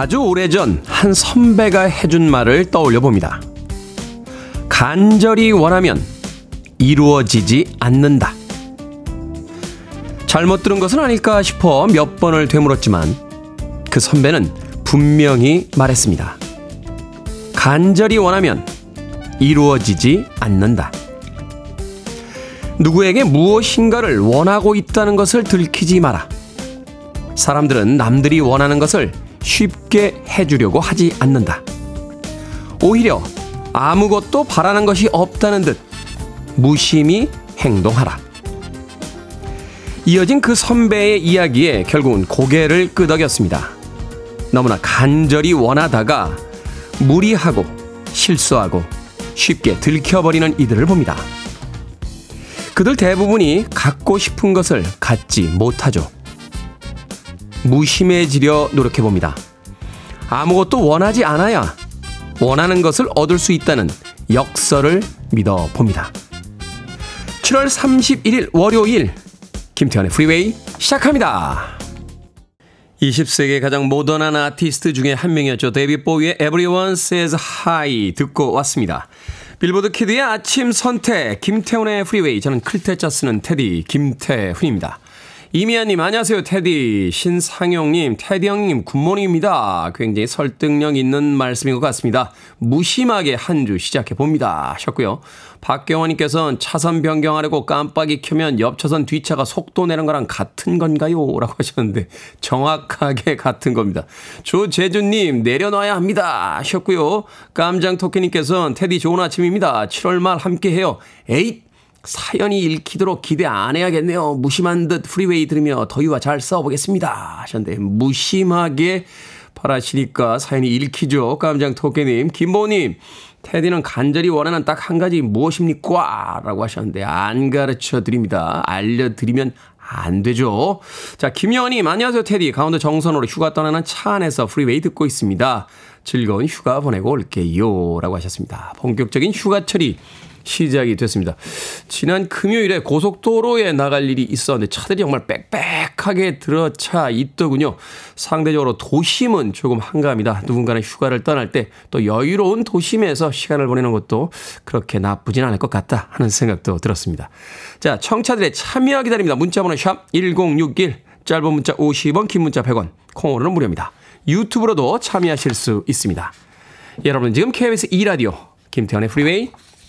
아주 오래전 한 선배가 해준 말을 떠올려 봅니다. 간절히 원하면 이루어지지 않는다. 잘못 들은 것은 아닐까 싶어 몇 번을 되물었지만 그 선배는 분명히 말했습니다. 간절히 원하면 이루어지지 않는다. 누구에게 무엇인가를 원하고 있다는 것을 들키지 마라. 사람들은 남들이 원하는 것을 쉽게 해주려고 하지 않는다. 오히려 아무것도 바라는 것이 없다는 듯 무심히 행동하라. 이어진 그 선배의 이야기에 결국은 고개를 끄덕였습니다. 너무나 간절히 원하다가 무리하고 실수하고 쉽게 들켜버리는 이들을 봅니다. 그들 대부분이 갖고 싶은 것을 갖지 못하죠. 무심해지려 노력해봅니다. 아무것도 원하지 않아야 원하는 것을 얻을 수 있다는 역설을 믿어봅니다. 7월 31일 월요일 김태훈의 프리웨이 시작합니다. 20세기 가장 모던한 아티스트 중에 한 명이었죠. 데이빗 보위의 Everyone Says Hi 듣고 왔습니다. 빌보드 kid의 아침 선택 김태훈의 프리웨이 저는 클 태 자 쓰는 테디 김태훈입니다. 이미아님, 안녕하세요, 테디. 신상용님, 테디 형님, 굿모닝입니다. 굉장히 설득력 있는 말씀인 것 같습니다. 무심하게 한 주 시작해 봅니다. 하셨고요. 박경원님께서는 차선 변경하려고 깜빡이 켜면 옆 차선 뒷차가 속도 내는 거랑 같은 건가요? 라고 하셨는데, 정확하게 같은 겁니다. 조재준님, 내려놔야 합니다. 하셨고요. 깜장 토끼님께서는 테디 좋은 아침입니다. 7월 말 함께 해요. 에잇! 사연이 읽히도록 기대 안 해야겠네요. 무심한 듯 프리웨이 들으며 더위와 잘 싸워보겠습니다. 하셨는데, 무심하게 바라시니까 사연이 읽히죠. 깜장 토끼님, 김보배님, 테디는 간절히 원하는 딱 한 가지 무엇입니까? 라고 하셨는데, 안 가르쳐 드립니다. 알려드리면 안 되죠. 자, 김영님, 안녕하세요, 테디. 강원도 정선으로 휴가 떠나는 차 안에서 프리웨이 듣고 있습니다. 즐거운 휴가 보내고 올게요. 라고 하셨습니다. 본격적인 휴가철이 시작이 됐습니다. 지난 금요일에 고속도로에 나갈 일이 있었는데 차들이 정말 빽빽하게 들어차 있더군요. 상대적으로 도심은 조금 한가합니다. 누군가는 휴가를 떠날 때 또 여유로운 도심에서 시간을 보내는 것도 그렇게 나쁘진 않을 것 같다 하는 생각도 들었습니다. 자, 청차들의 참여 기다립니다. 문자번호 샵 1061, 짧은 문자 50원, 긴 문자 100원, 콩으로는 무료입니다. 유튜브로도 참여하실 수 있습니다. 여러분 지금 KBS 2라디오 김태훈의 프리웨이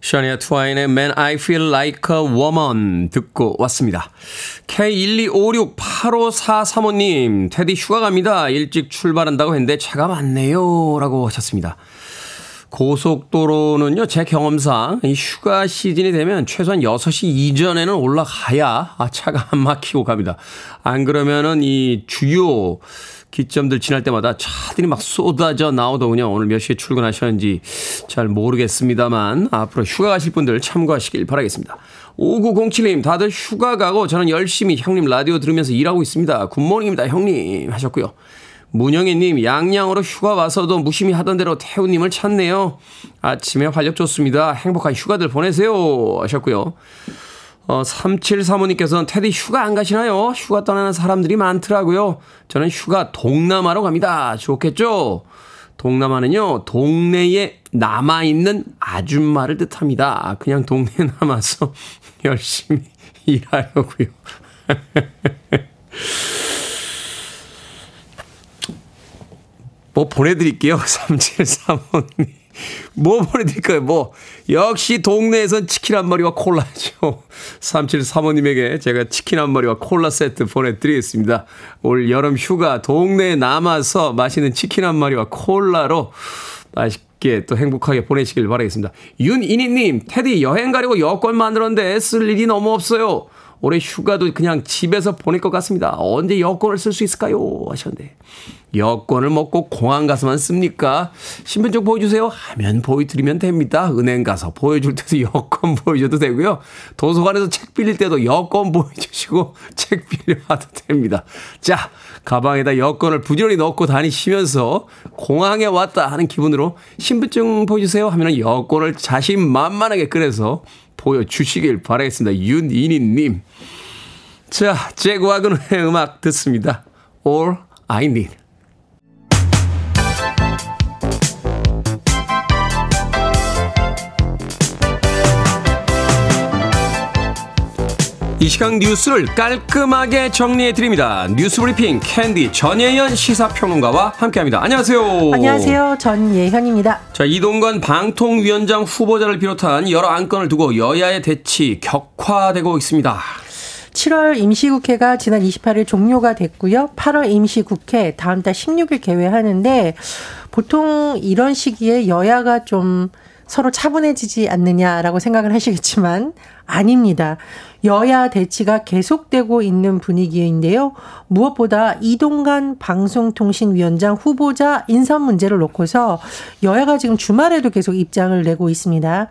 샤니아 트와인의 Man I Feel Like a Woman 듣고 왔습니다. K125685435님, 테디 휴가 갑니다. 일찍 출발한다고 했는데 차가 많네요. 라고 하셨습니다. 고속도로는요, 제 경험상 이 휴가 시즌이 되면 최소한 6시 이전에는 올라가야 아, 차가 안 막히고 갑니다. 안 그러면은 이 주요 기점들 지날 때마다 차들이 막 쏟아져 나오더군요. 오늘 몇 시에 출근하셨는지 잘 모르겠습니다만 앞으로 휴가 가실 분들 참고하시길 바라겠습니다. 5907님 다들 휴가 가고 저는 열심히 형님 라디오 들으면서 일하고 있습니다. 굿모닝입니다 형님 하셨고요. 문영애님 양양으로 휴가 와서도 무심히 하던 대로 태훈님을 찾네요. 아침에 활력 좋습니다. 행복한 휴가들 보내세요 하셨고요. 어, 3735님께서는 테디 휴가 안 가시나요? 휴가 떠나는 사람들이 많더라고요. 저는 휴가 동남아로 갑니다. 좋겠죠? 동남아는요, 동네에 남아있는 아줌마를 뜻합니다. 그냥 동네에 남아서 열심히 일하려고요. 뭐 보내드릴게요. 3735님. 뭐 보내드릴까요? 뭐, 역시 동네에선 치킨 한 마리와 콜라죠. 3735님에게 제가 치킨 한 마리와 콜라 세트 보내드리겠습니다. 올 여름 휴가 동네에 남아서 맛있는 치킨 한 마리와 콜라로 함께 또 행복하게 보내시길 바라겠습니다. 윤이니님, 테디 여행 가려고 여권 만들었는데 쓸 일이 너무 없어요. 올해 휴가도 그냥 집에서 보낼 것 같습니다. 언제 여권을 쓸 수 있을까요? 하셨는데. 여권을 먹고 공항 가서만 씁니까? 신분증 보여주세요 하면 보여드리면 됩니다. 은행 가서 보여줄 때도 여권 보여줘도 되고요. 도서관에서 책 빌릴 때도 여권 보여주시고 책 빌려와도 됩니다. 자, 가방에다 여권을 부지런히 넣고 다니시면서 공항에 왔다 하는 기분으로 신분증 보여주세요 하면 여권을 자신만만하게 꺼내서 보여주시길 바라겠습니다. 윤이니님. 자, 제구와그의 음악 듣습니다. All I Need. 이 시간 뉴스를 깔끔하게 정리해 드립니다. 뉴스 브리핑 캔디 전예현 시사평론가와 함께합니다. 안녕하세요. 안녕하세요. 전예현입니다. 자 이동관 방통위원장 후보자를 비롯한 여러 안건을 두고 여야의 대치 격화되고 있습니다. 7월 임시국회가 지난 28일 종료가 됐고요. 8월 임시국회 다음 달 16일 개회하는데 보통 이런 시기에 여야가 좀 서로 차분해지지 않느냐라고 생각을 하시겠지만 아닙니다. 여야 대치가 계속되고 있는 분위기인데요. 무엇보다 이동관 방송통신위원장 후보자 인선 문제를 놓고서 여야가 지금 주말에도 계속 입장을 내고 있습니다.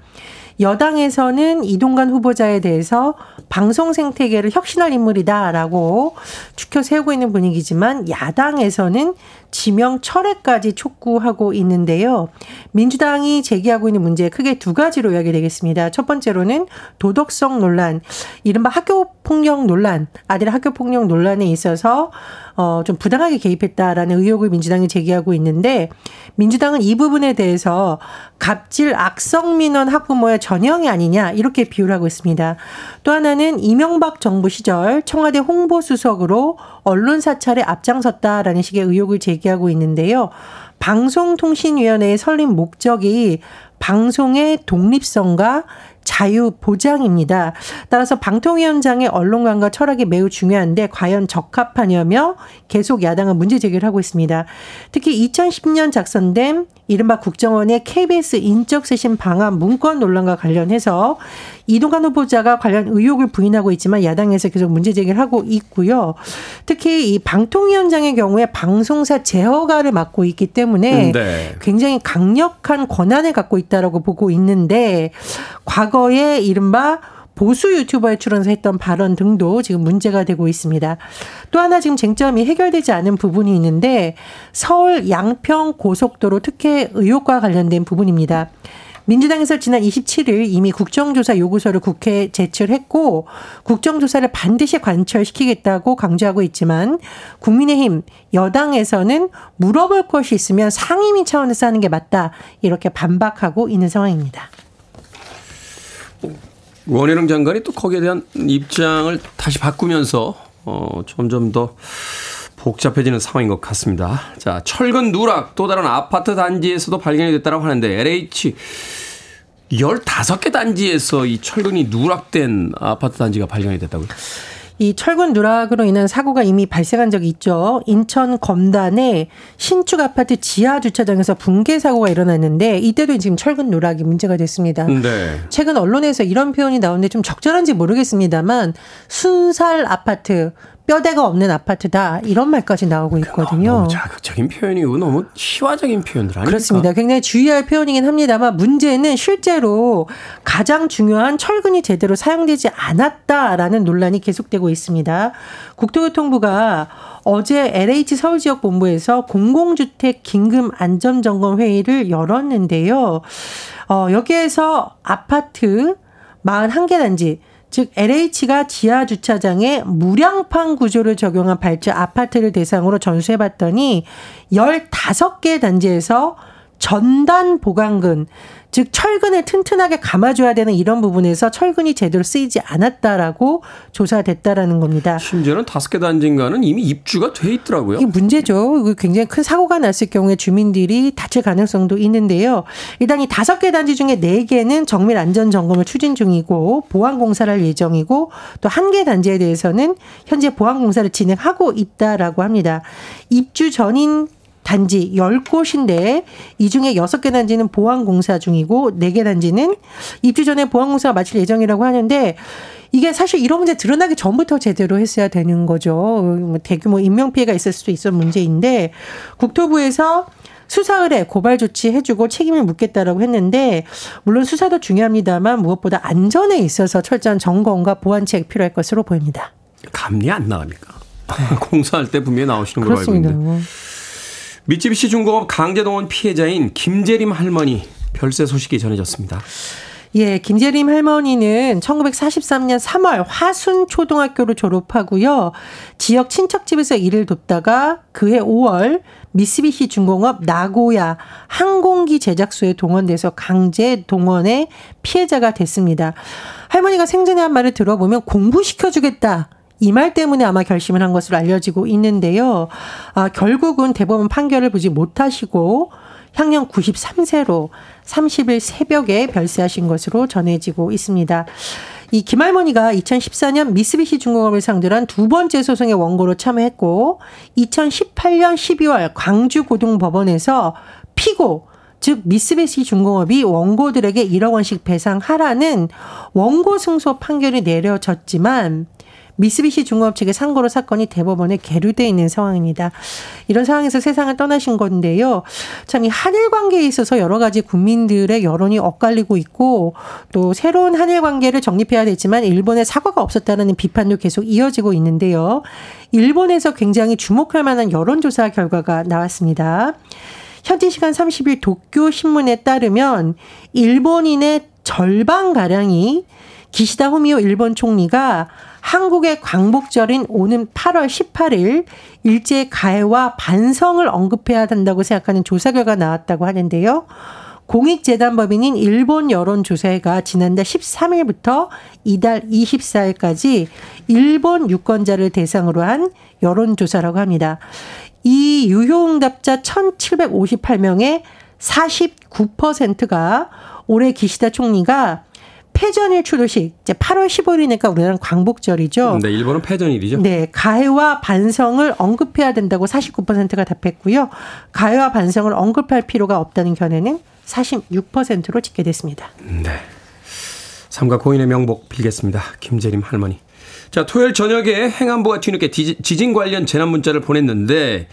여당에서는 이동관 후보자에 대해서 방송 생태계를 혁신할 인물이다라고 추켜 세우고 있는 분위기지만 야당에서는 지명 철회까지 촉구하고 있는데요. 민주당이 제기하고 있는 문제 크게 두 가지로 이야기 되겠습니다. 첫 번째로는 도덕 성 논란, 이른바 학교 폭력 논란, 아들의 학교 폭력 논란에 있어서 어, 좀 부당하게 개입했다라는 의혹을 민주당이 제기하고 있는데 민주당은 이 부분에 대해서 갑질 악성 민원 학부모의 전형이 아니냐 이렇게 비유를 하고 있습니다. 또 하나는 이명박 정부 시절 청와대 홍보수석으로 언론 사찰에 앞장섰다라는 식의 의혹을 제기하고 있는데요. 방송통신위원회의 설립 목적이 방송의 독립성과 자유 보장입니다. 따라서 방통위원장의 언론관과 철학이 매우 중요한데 과연 적합하냐며 계속 야당은 문제 제기를 하고 있습니다. 특히 2010년 작성된 이른바 국정원의 KBS 인적쇄신 방안 문건 논란과 관련해서 이동관 후보자가 관련 의혹을 부인하고 있지만 야당에서 계속 문제 제기를 하고 있고요. 특히 이 방통위원장의 경우에 방송사 제허가를 맡고 있기 때문에 네. 굉장히 강력한 권한을 갖고 있다라고 보고 있는데 과거에 이른바 보수 유튜버에 출연해서 했던 발언 등도 지금 문제가 되고 있습니다. 또 하나 지금 쟁점이 해결되지 않은 부분이 있는데 서울 양평 고속도로 특혜 의혹과 관련된 부분입니다. 민주당에서 지난 27일 이미 국정조사 요구서를 국회에 제출했고 국정조사를 반드시 관철시키겠다고 강조하고 있지만 국민의힘 여당에서는 물어볼 것이 있으면 상임위 차원에서 하는 게 맞다 이렇게 반박하고 있는 상황입니다. 원희룡 장관이 또 거기에 대한 입장을 다시 바꾸면서 어, 점점 더 복잡해지는 상황인 것 같습니다. 자, 철근 누락 또 다른 아파트 단지에서도 발견이 됐다고 하는데 LH 15개 단지에서 이 철근이 누락된 아파트 단지가 발견이 됐다고요? 이 철근 누락으로 인한 사고가 이미 발생한 적이 있죠. 인천 검단의 신축 아파트 지하 주차장에서 붕괴 사고가 일어났는데 이때도 지금 철근 누락이 문제가 됐습니다. 네. 최근 언론에서 이런 표현이 나오는데 좀 적절한지 모르겠습니다만 순살 아파트 뼈대가 없는 아파트다 이런 말까지 나오고 있거든요. 너무 자극적인 표현이고 너무 시화적인 표현들 아닙니까? 그렇습니다. 굉장히 주의할 표현이긴 합니다만 문제는 실제로 가장 중요한 철근이 제대로 사용되지 않았다라는 논란이 계속되고 있습니다. 국토교통부가 어제 LH 서울 지역 본부에서 공공주택 긴급 안전 점검 회의를 열었는데요. 어, 여기에서 아파트 41개 단지 즉 LH가 지하 주차장에 무량판 구조를 적용한 발주 아파트를 대상으로 전수해 봤더니 15개 단지에서 전단 보강근 즉 철근을 튼튼하게 감아줘야 되는 이런 부분에서 철근이 제대로 쓰이지 않았다라고 조사됐다라는 겁니다. 심지어는 다섯 개 단지인가는 이미 입주가 돼 있더라고요. 이게 문제죠. 이거 굉장히 큰 사고가 났을 경우에 주민들이 다칠 가능성도 있는데요. 일단 이 다섯 개 단지 중에 네 개는 정밀 안전 점검을 추진 중이고 보안 공사를 할 예정이고 또 한 개 단지에 대해서는 현재 보안 공사를 진행하고 있다라고 합니다. 입주 전인 단지 10곳인데 이 중에 6개 단지는 보완 공사 중이고 4개 단지는 입주 전에 보완 공사가 마칠 예정이라고 하는데 이게 사실 이런 문제 드러나기 전부터 제대로 했어야 되는 거죠. 뭐 대규모 인명 피해가 있을 수도 있었 문제인데 국토부에서 수사 의뢰 고발 조치 해주고 책임을 묻겠다라고 했는데 물론 수사도 중요합니다만 무엇보다 안전에 있어서 철저한 점검과 보완책 필요할 것으로 보입니다. 감리 안 나갑니까? 공사할 때 분명히 나오시는 걸로 알고 있는데. 미쯔비시 중공업 강제동원 피해자인 김재림 할머니 별세 소식이 전해졌습니다. 예, 김재림 할머니는 1943년 3월 화순 초등학교를 졸업하고요. 지역 친척집에서 일을 돕다가 그해 5월 미쓰비시 중공업 나고야 항공기 제작소에 동원돼서 강제 동원의 피해자가 됐습니다. 할머니가 생전에 한 말을 들어보면 공부시켜주겠다. 이 말 때문에 아마 결심을 한 것으로 알려지고 있는데요. 아, 결국은 대법원 판결을 보지 못하시고 향년 93세로 30일 새벽에 별세하신 것으로 전해지고 있습니다. 이 김할머니가 2014년 미쓰비시 중공업을 상대로 한 두 번째 소송의 원고로 참여했고 2018년 12월 광주고등법원에서 피고 즉 미쓰비시 중공업이 원고들에게 1억 원씩 배상하라는 원고 승소 판결이 내려졌지만 미쓰비시 중공업 측의 상고로 사건이 대법원에 계류돼 있는 상황입니다. 이런 상황에서 세상을 떠나신 건데요. 참 이 한일 관계에 있어서 여러 가지 국민들의 여론이 엇갈리고 있고 또 새로운 한일 관계를 정립해야 되지만 일본의 사과가 없었다는 비판도 계속 이어지고 있는데요. 일본에서 굉장히 주목할 만한 여론조사 결과가 나왔습니다. 현지 시간 30일 도쿄 신문에 따르면 일본인의 절반가량이 기시다 후미오 일본 총리가 한국의 광복절인 오는 8월 18일 일제 가해와 반성을 언급해야 한다고 생각하는 조사 결과 나왔다고 하는데요. 공익재단법인인 일본 여론조사회가 지난달 13일부터 이달 24일까지 일본 유권자를 대상으로 한 여론조사라고 합니다. 이 유효응답자 1758명의 49%가 올해 기시다 총리가 패전일 추도식 이제 8월 15일이니까 우리나라는 광복절이죠. 네, 일본은 패전일이죠. 네, 가해와 반성을 언급해야 된다고 49%가 답했고요. 가해와 반성을 언급할 필요가 없다는 견해는 46%로 집계됐습니다. 네. 삼가 고인의 명복 빌겠습니다. 김재림 할머니. 자, 토요일 저녁에 행안부가 뒤늦게 지진 관련 재난 문자를 보냈는데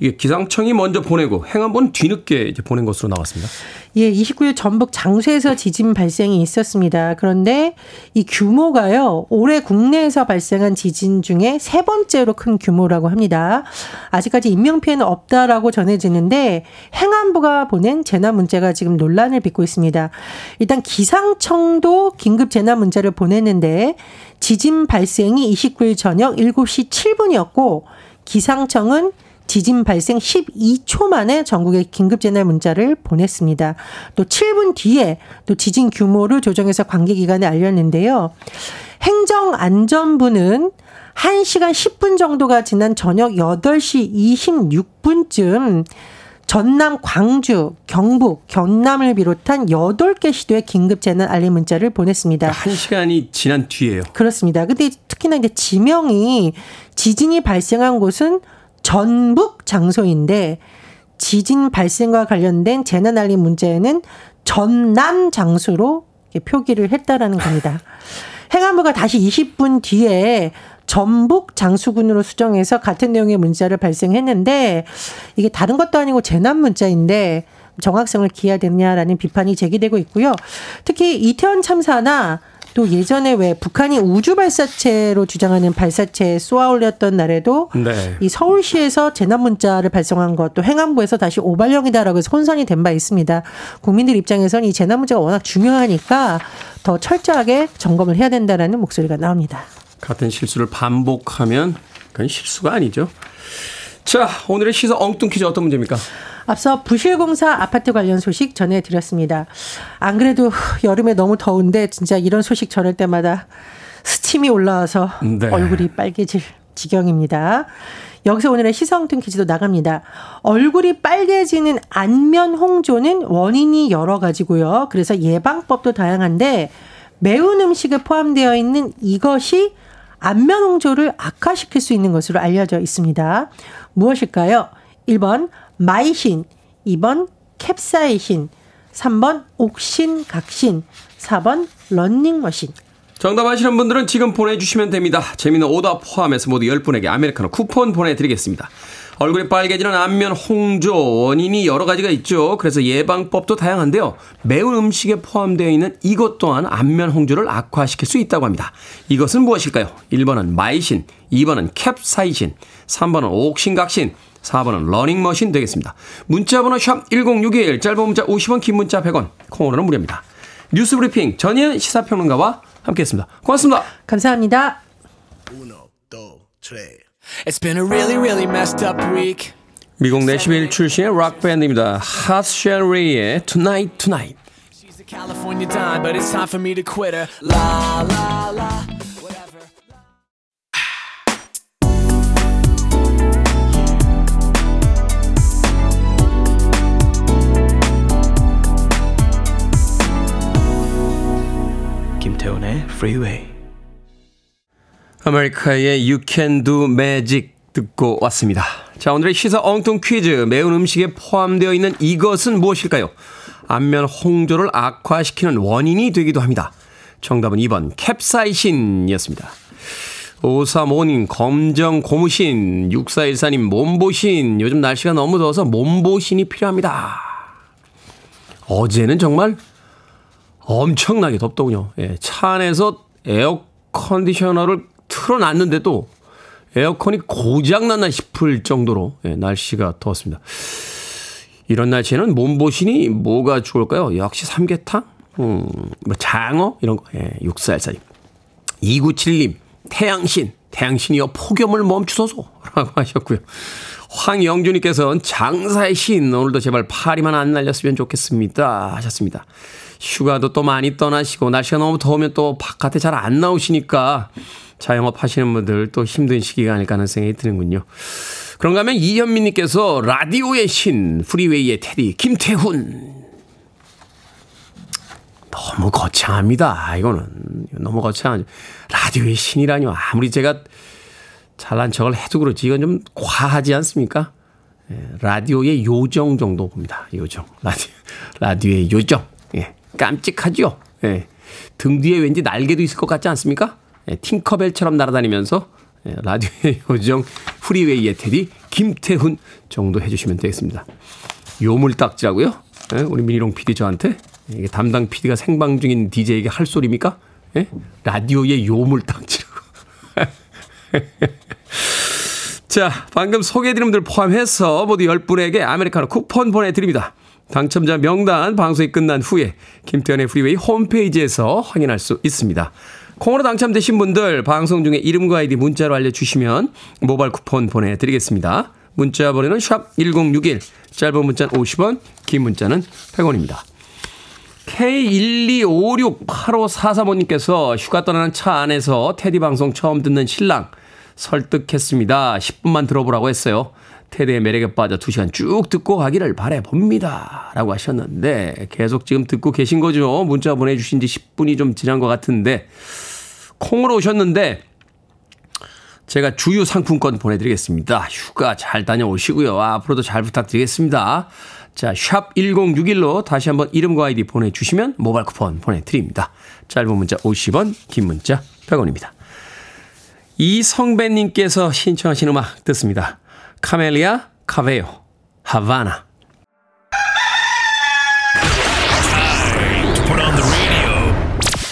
이게 기상청이 먼저 보내고 행안부는 뒤늦게 이제 보낸 것으로 나왔습니다. 예, 29일 전북 장수에서 지진 발생이 있었습니다. 그런데 이 규모가요, 올해 국내에서 발생한 지진 중에 세 번째로 큰 규모라고 합니다. 아직까지 인명 피해는 없다라고 전해지는데 행안부가 보낸 재난 문자가 지금 논란을 빚고 있습니다. 일단 기상청도 긴급 재난 문자를 보냈는데 지진 발생이 29일 저녁 7시 7분이었고 기상청은 지진 발생 12초 만에 전국에 긴급재난 문자를 보냈습니다. 또 7분 뒤에 또 지진 규모를 조정해서 관계기관에 알렸는데요. 행정안전부는 1시간 10분 정도가 지난 저녁 8시 26분쯤 전남, 광주, 경북, 경남을 비롯한 8개 시도에 긴급 재난 알림 문자를 보냈습니다. 한 시간이 지난 뒤에요. 그렇습니다. 근데 특히나 이제 지명이 지진이 발생한 곳은 전북 장소인데 지진 발생과 관련된 재난 알림 문자에는 전남 장소로 표기를 했다라는 겁니다. 행안부가 다시 20분 뒤에 전북 장수군으로 수정해서 같은 내용의 문자를 발생했는데 이게 다른 것도 아니고 재난 문자인데 정확성을 기해야 되느냐라는 비판이 제기되고 있고요. 특히 이태원 참사나 또 예전에 왜 북한이 우주 발사체로 주장하는 발사체에 쏘아 올렸던 날에도 네. 이 서울시에서 재난 문자를 발송한 것도 행안부에서 다시 오발령이다라고 해서 혼선이 된 바 있습니다. 국민들 입장에서는 이 재난 문자가 워낙 중요하니까 더 철저하게 점검을 해야 된다라는 목소리가 나옵니다. 같은 실수를 반복하면 그건 실수가 아니죠. 자, 오늘의 시사 엉뚱 퀴즈 어떤 문제입니까? 앞서 부실공사 아파트 관련 소식 전해드렸습니다. 안 그래도 여름에 너무 더운데 진짜 이런 소식 전할 때마다 스팀이 올라와서 네. 얼굴이 빨개질 지경입니다. 여기서 오늘의 시성뚱 퀴즈도 나갑니다. 얼굴이 빨개지는 안면 홍조는 원인이 여러 가지고요. 그래서 예방법도 다양한데 매운 음식에 포함되어 있는 이것이 안면 홍조를 악화시킬 수 있는 것으로 알려져 있습니다. 무엇일까요? 1번 마이신, 2번 캡사이신, 3번 옥신, 각신, 4번 런닝머신. 정답 아시는 분들은 지금 보내주시면 됩니다. 재미는 오답 포함해서 모두 10분에게 아메리카노 쿠폰 보내드리겠습니다. 얼굴이 빨개지는 안면 홍조 원인이 여러 가지가 있죠. 그래서 예방법도 다양한데요. 매운 음식에 포함되어 있는 이것 또한 안면 홍조를 악화시킬 수 있다고 합니다. 이것은 무엇일까요? 1번은 마이신, 2번은 캡사이신, 3번은 옥신각신, 4번은 러닝머신 되겠습니다. 문자번호 샵 1061, 짧은 문자 50원, 긴 문자 100원, 콩으로는 무료입니다. 뉴스 브리핑 전현 시사평론가와 함께했습니다. 고맙습니다. 감사합니다. It's been a really, really messed up week. 미국 내시빌 출신의 락 밴드입니다. 핫쉘리의 Tonight Tonight. She's a California dime, but it's time for me to quit her. La la la. Whatever. 김태훈의 Freeway. 아메리카의 You Can Do Magic 듣고 왔습니다. 자, 오늘의 시사 엉뚱 퀴즈. 매운 음식에 포함되어 있는 이것은 무엇일까요? 안면 홍조를 악화시키는 원인이 되기도 합니다. 정답은 2번 캡사이신이었습니다. 5355님 검정 고무신 6414님 몸보신 요즘 날씨가 너무 더워서 몸보신이 필요합니다. 어제는 정말 엄청나게 덥더군요. 예, 차 안에서 에어 컨디셔너를 틀어놨는데도 에어컨이 고장났나 싶을 정도로 예, 날씨가 더웠습니다. 이런 날씨에는 몸보신이 뭐가 좋을까요? 역시 삼계탕? 음, 뭐 장어? 이런 거. 예, 육살살님. 2977님, 태양신. 태양신이여 폭염을 멈추소서. 라고 하셨고요. 황영준님께서는 장사의 신. 오늘도 제발 파리만 안 날렸으면 좋겠습니다. 하셨습니다. 휴가도 또 많이 떠나시고 날씨가 너무 더우면 또 바깥에 잘 안 나오시니까 자영업 하시는 분들 또 힘든 시기가 아닐까 하는 생각이 드는군요. 그런가 하면 이현민님께서 라디오의 신, 프리웨이의 테디, 김태훈. 너무 거창합니다. 이거는. 너무 거창하죠. 라디오의 신이라뇨. 아무리 제가 잘난 척을 해도 그렇지. 이건 좀 과하지 않습니까? 예, 라디오의 요정 정도 봅니다. 요정. 라디오, 라디오의 요정. 예, 깜찍하죠? 예. 등 뒤에 왠지 날개도 있을 것 같지 않습니까? 예, 팅커벨처럼 날아다니면서 예, 라디오의 요정 프리웨이의 테디 김태훈 정도 해주시면 되겠습니다. 요물딱지라고요? 예, 우리 미니롱 PD 저한테 이게 담당 PD가 생방 중인 DJ에게 할 소리입니까? 예? 라디오의 요물딱지라고. 자, 방금 소개해드린 분들 포함해서 모두 10분에게 아메리카노 쿠폰 보내드립니다. 당첨자 명단 방송이 끝난 후에 김태훈의 프리웨이 홈페이지에서 확인할 수 있습니다. 콩으로 당첨되신 분들 방송 중에 이름과 아이디 문자로 알려주시면 모바일 쿠폰 보내드리겠습니다. 문자 번호는 샵 1061, 짧은 문자는 50원, 긴 문자는 100원입니다. K125685435님께서 휴가 떠나는 차 안에서 테디 방송 처음 듣는 신랑 설득했습니다. 10분만 들어보라고 했어요. 테디의 매력에 빠져 2시간 쭉 듣고 가기를 바래봅니다. 라고 하셨는데 계속 지금 듣고 계신 거죠. 문자 보내주신 지 10분이 좀 지난 것 같은데 콩으로 오셨는데 제가 주유 상품권 보내드리겠습니다. 휴가 잘 다녀오시고요. 앞으로도 잘 부탁드리겠습니다. 자, 샵 1061로 다시 한번 이름과 아이디 보내주시면 모바일 쿠폰 보내드립니다. 짧은 문자 50원, 긴 문자 100원입니다. 이성배님께서 신청하신 음악 듣습니다. 카밀라 카베요 하바나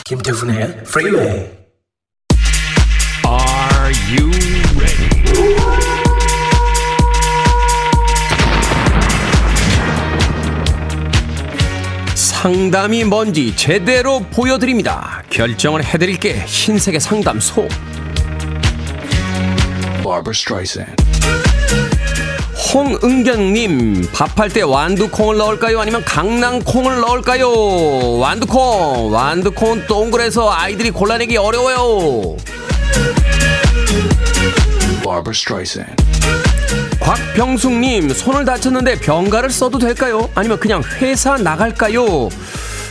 김태훈의 Freeway. Are you ready? 상담이 뭔지 제대로 보여드립니다. 결정을 해드릴게 신세계 상담소 Barbara Streisand. 홍은경님 밥할 때 완두콩을 넣을까요? 아니면 강낭콩을 넣을까요? 완두콩 완두콩은 동그래서 아이들이 골라내기 어려워요. 곽병숙님 손을 다쳤는데 병가를 써도 될까요? 아니면 그냥 회사 나갈까요?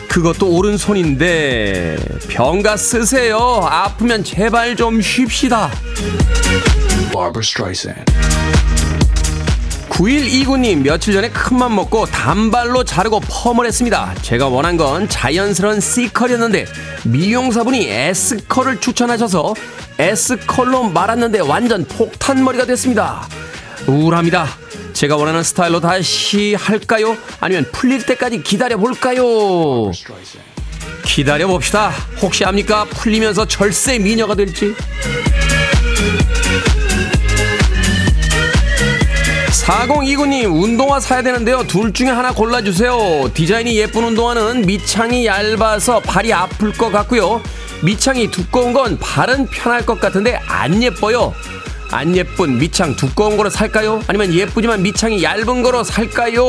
그것도 오른손인데 병가 쓰세요. 아프면 제발 좀 쉽시다. Barbara Streisand. 9129님 며칠 전에 큰맘 먹고 단발로 자르고 펌을 했습니다. 제가 원한 건 자연스러운 C컬이었는데 미용사분이 S컬을 추천하셔서 S컬로 말았는데 완전 폭탄머리가 됐습니다. 우울합니다. 제가 원하는 스타일로 다시 할까요? 아니면 풀릴 때까지 기다려 볼까요? 기다려 봅시다. 혹시 압니까? 풀리면서 절세 미녀가 될지. 4029님, 운동화 사야 되는데요. 둘 중에 하나 골라주세요. 디자인이 예쁜 운동화는 밑창이 얇아서 발이 아플 것 같고요. 밑창이 두꺼운 건 발은 편할 것 같은데 안 예뻐요. 안 예쁜 밑창 두꺼운 거로 살까요? 아니면 예쁘지만 밑창이 얇은 거로 살까요?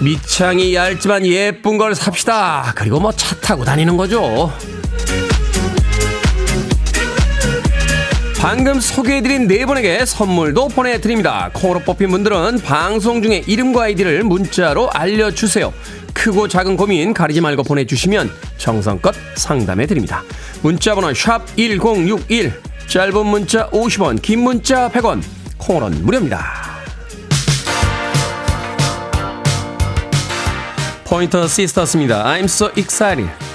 밑창이 얇지만 예쁜 걸 삽시다. 그리고 뭐 차 타고 다니는 거죠. 방금 소개해드린 네 분에게 선물도 보내드립니다. 콩으로 뽑힌 분들은 방송 중에 이름과 아이디를 문자로 알려주세요. 크고 작은 고민 가리지 말고 보내주시면 정성껏 상담해드립니다. 문자번호 샵 1061, 짧은 문자 50원, 긴 문자 100원, 콩으로는 무료입니다. 포인터 시스터스입니다. I'm so excited.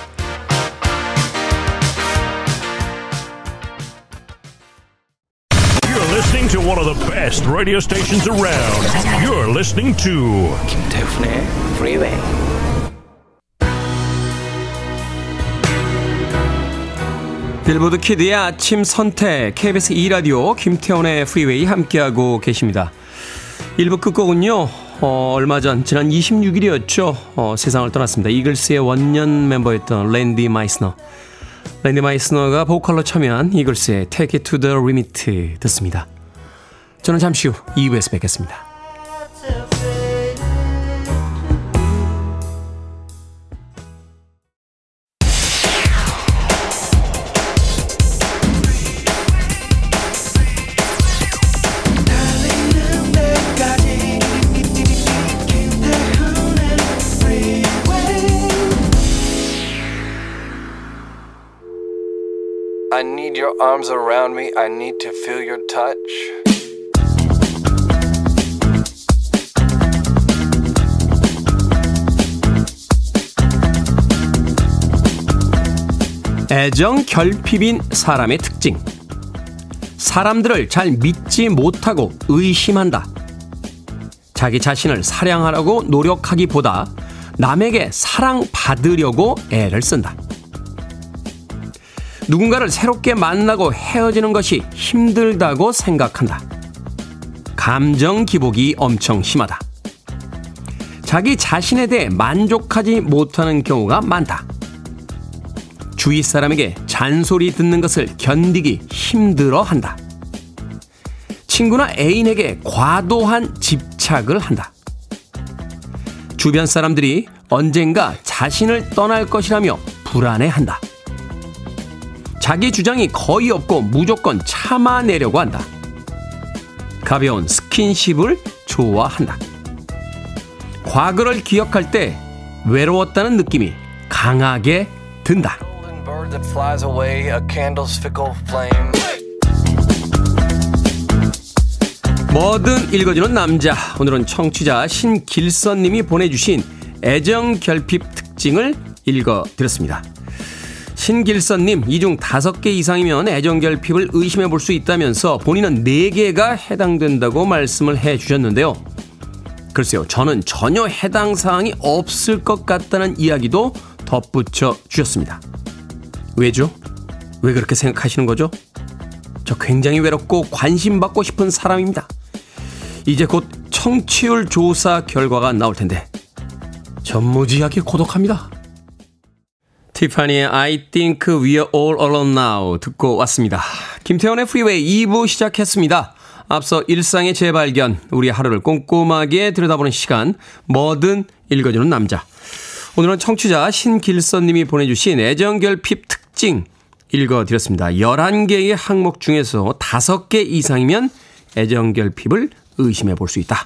Best radio stations around. You're listening to 김태훈의 Freeway. 빌보드 kid의 아침 선택 KBS 2 라디오 김태훈의 프리웨이 함께하고 계십니다. 1부 끝곡은요. 어, 얼마 전 지난 26일이었죠. 어, 세상을 떠났습니다. 이글스의 원년 멤버였던 랜디 마이스너. 랜디 마이스너가 보컬로 참여한 이글스의 Take It To The Limit 듣습니다. 저는 잠시 후 2부에서 뵙겠습니다. I need your arms around me. I need to feel your touch. 애정 결핍인 사람의 특징. 사람들을 잘 믿지 못하고 의심한다. 자기 자신을 사랑하려고 노력하기보다 남에게 사랑받으려고 애를 쓴다. 누군가를 새롭게 만나고 헤어지는 것이 힘들다고 생각한다. 감정 기복이 엄청 심하다. 자기 자신에 대해 만족하지 못하는 경우가 많다. 주위 사람에게 잔소리 듣는 것을 견디기 힘들어 한다. 친구나 애인에게 과도한 집착을 한다. 주변 사람들이 언젠가 자신을 떠날 것이라며 불안해 한다. 자기 주장이 거의 없고 무조건 참아내려고 한다. 가벼운 스킨십을 좋아한다. 과거를 기억할 때 외로웠다는 느낌이 강하게 든다. Bird that flies away, a candle's fickle flame. 뭐든 읽어주는 남자. 오늘은 청취자 신길선님이 보내주신 애정 결핍 특징을 읽어드렸습니다. 신길선님, 이 중 다섯 개 이상이면 애정 결핍을 의심해 볼 수 있다면서 본인은 네 개가 해당된다고 말씀을 해 주셨는데요. 글쎄요, 저는 전혀 해당 사항이 없을 것 같다는 이야기도 덧붙여 주셨습니다. 왜죠? 왜 그렇게 생각하시는 거죠? 저 굉장히 외롭고 관심 받고 싶은 사람입니다. 이제 곧 청취율 조사 결과가 나올 텐데 저 무지하게 고독합니다. 티파니의 I think we're alone now 듣고 왔습니다. 김태훈의 프리웨이 2부 시작했습니다. 앞서 일상의 재발견, 우리 하루를 꼼꼼하게 들여다보는 시간, 뭐든 읽어주는 남자. 오늘은 청취자 신길선님이 보내주신 애정결핍 특징 읽어드렸습니다. 11개의 항목 중에서 5개 이상이면 애정결핍을 의심해 볼 수 있다.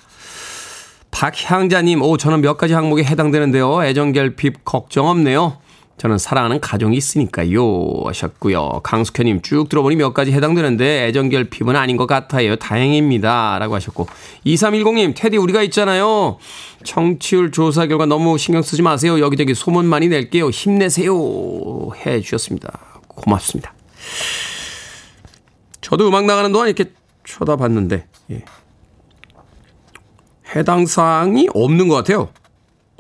박향자님, 오, 저는 몇 가지 항목에 해당되는데요. 애정결핍 걱정 없네요. 저는 사랑하는 가정이 있으니까요. 하셨고요. 강숙현님 쭉 들어보니 몇 가지 해당되는데 애정결핍은 아닌 것 같아요. 다행입니다. 라고 하셨고. 2310님, 테디 우리가 있잖아요. 청취율 조사 결과 너무 신경 쓰지 마세요. 여기저기 소문 많이 낼게요. 힘내세요. 해 주셨습니다. 고맙습니다. 저도 음악 나가는 동안 이렇게 쳐다봤는데, 예. 해당 사항이 없는 것 같아요.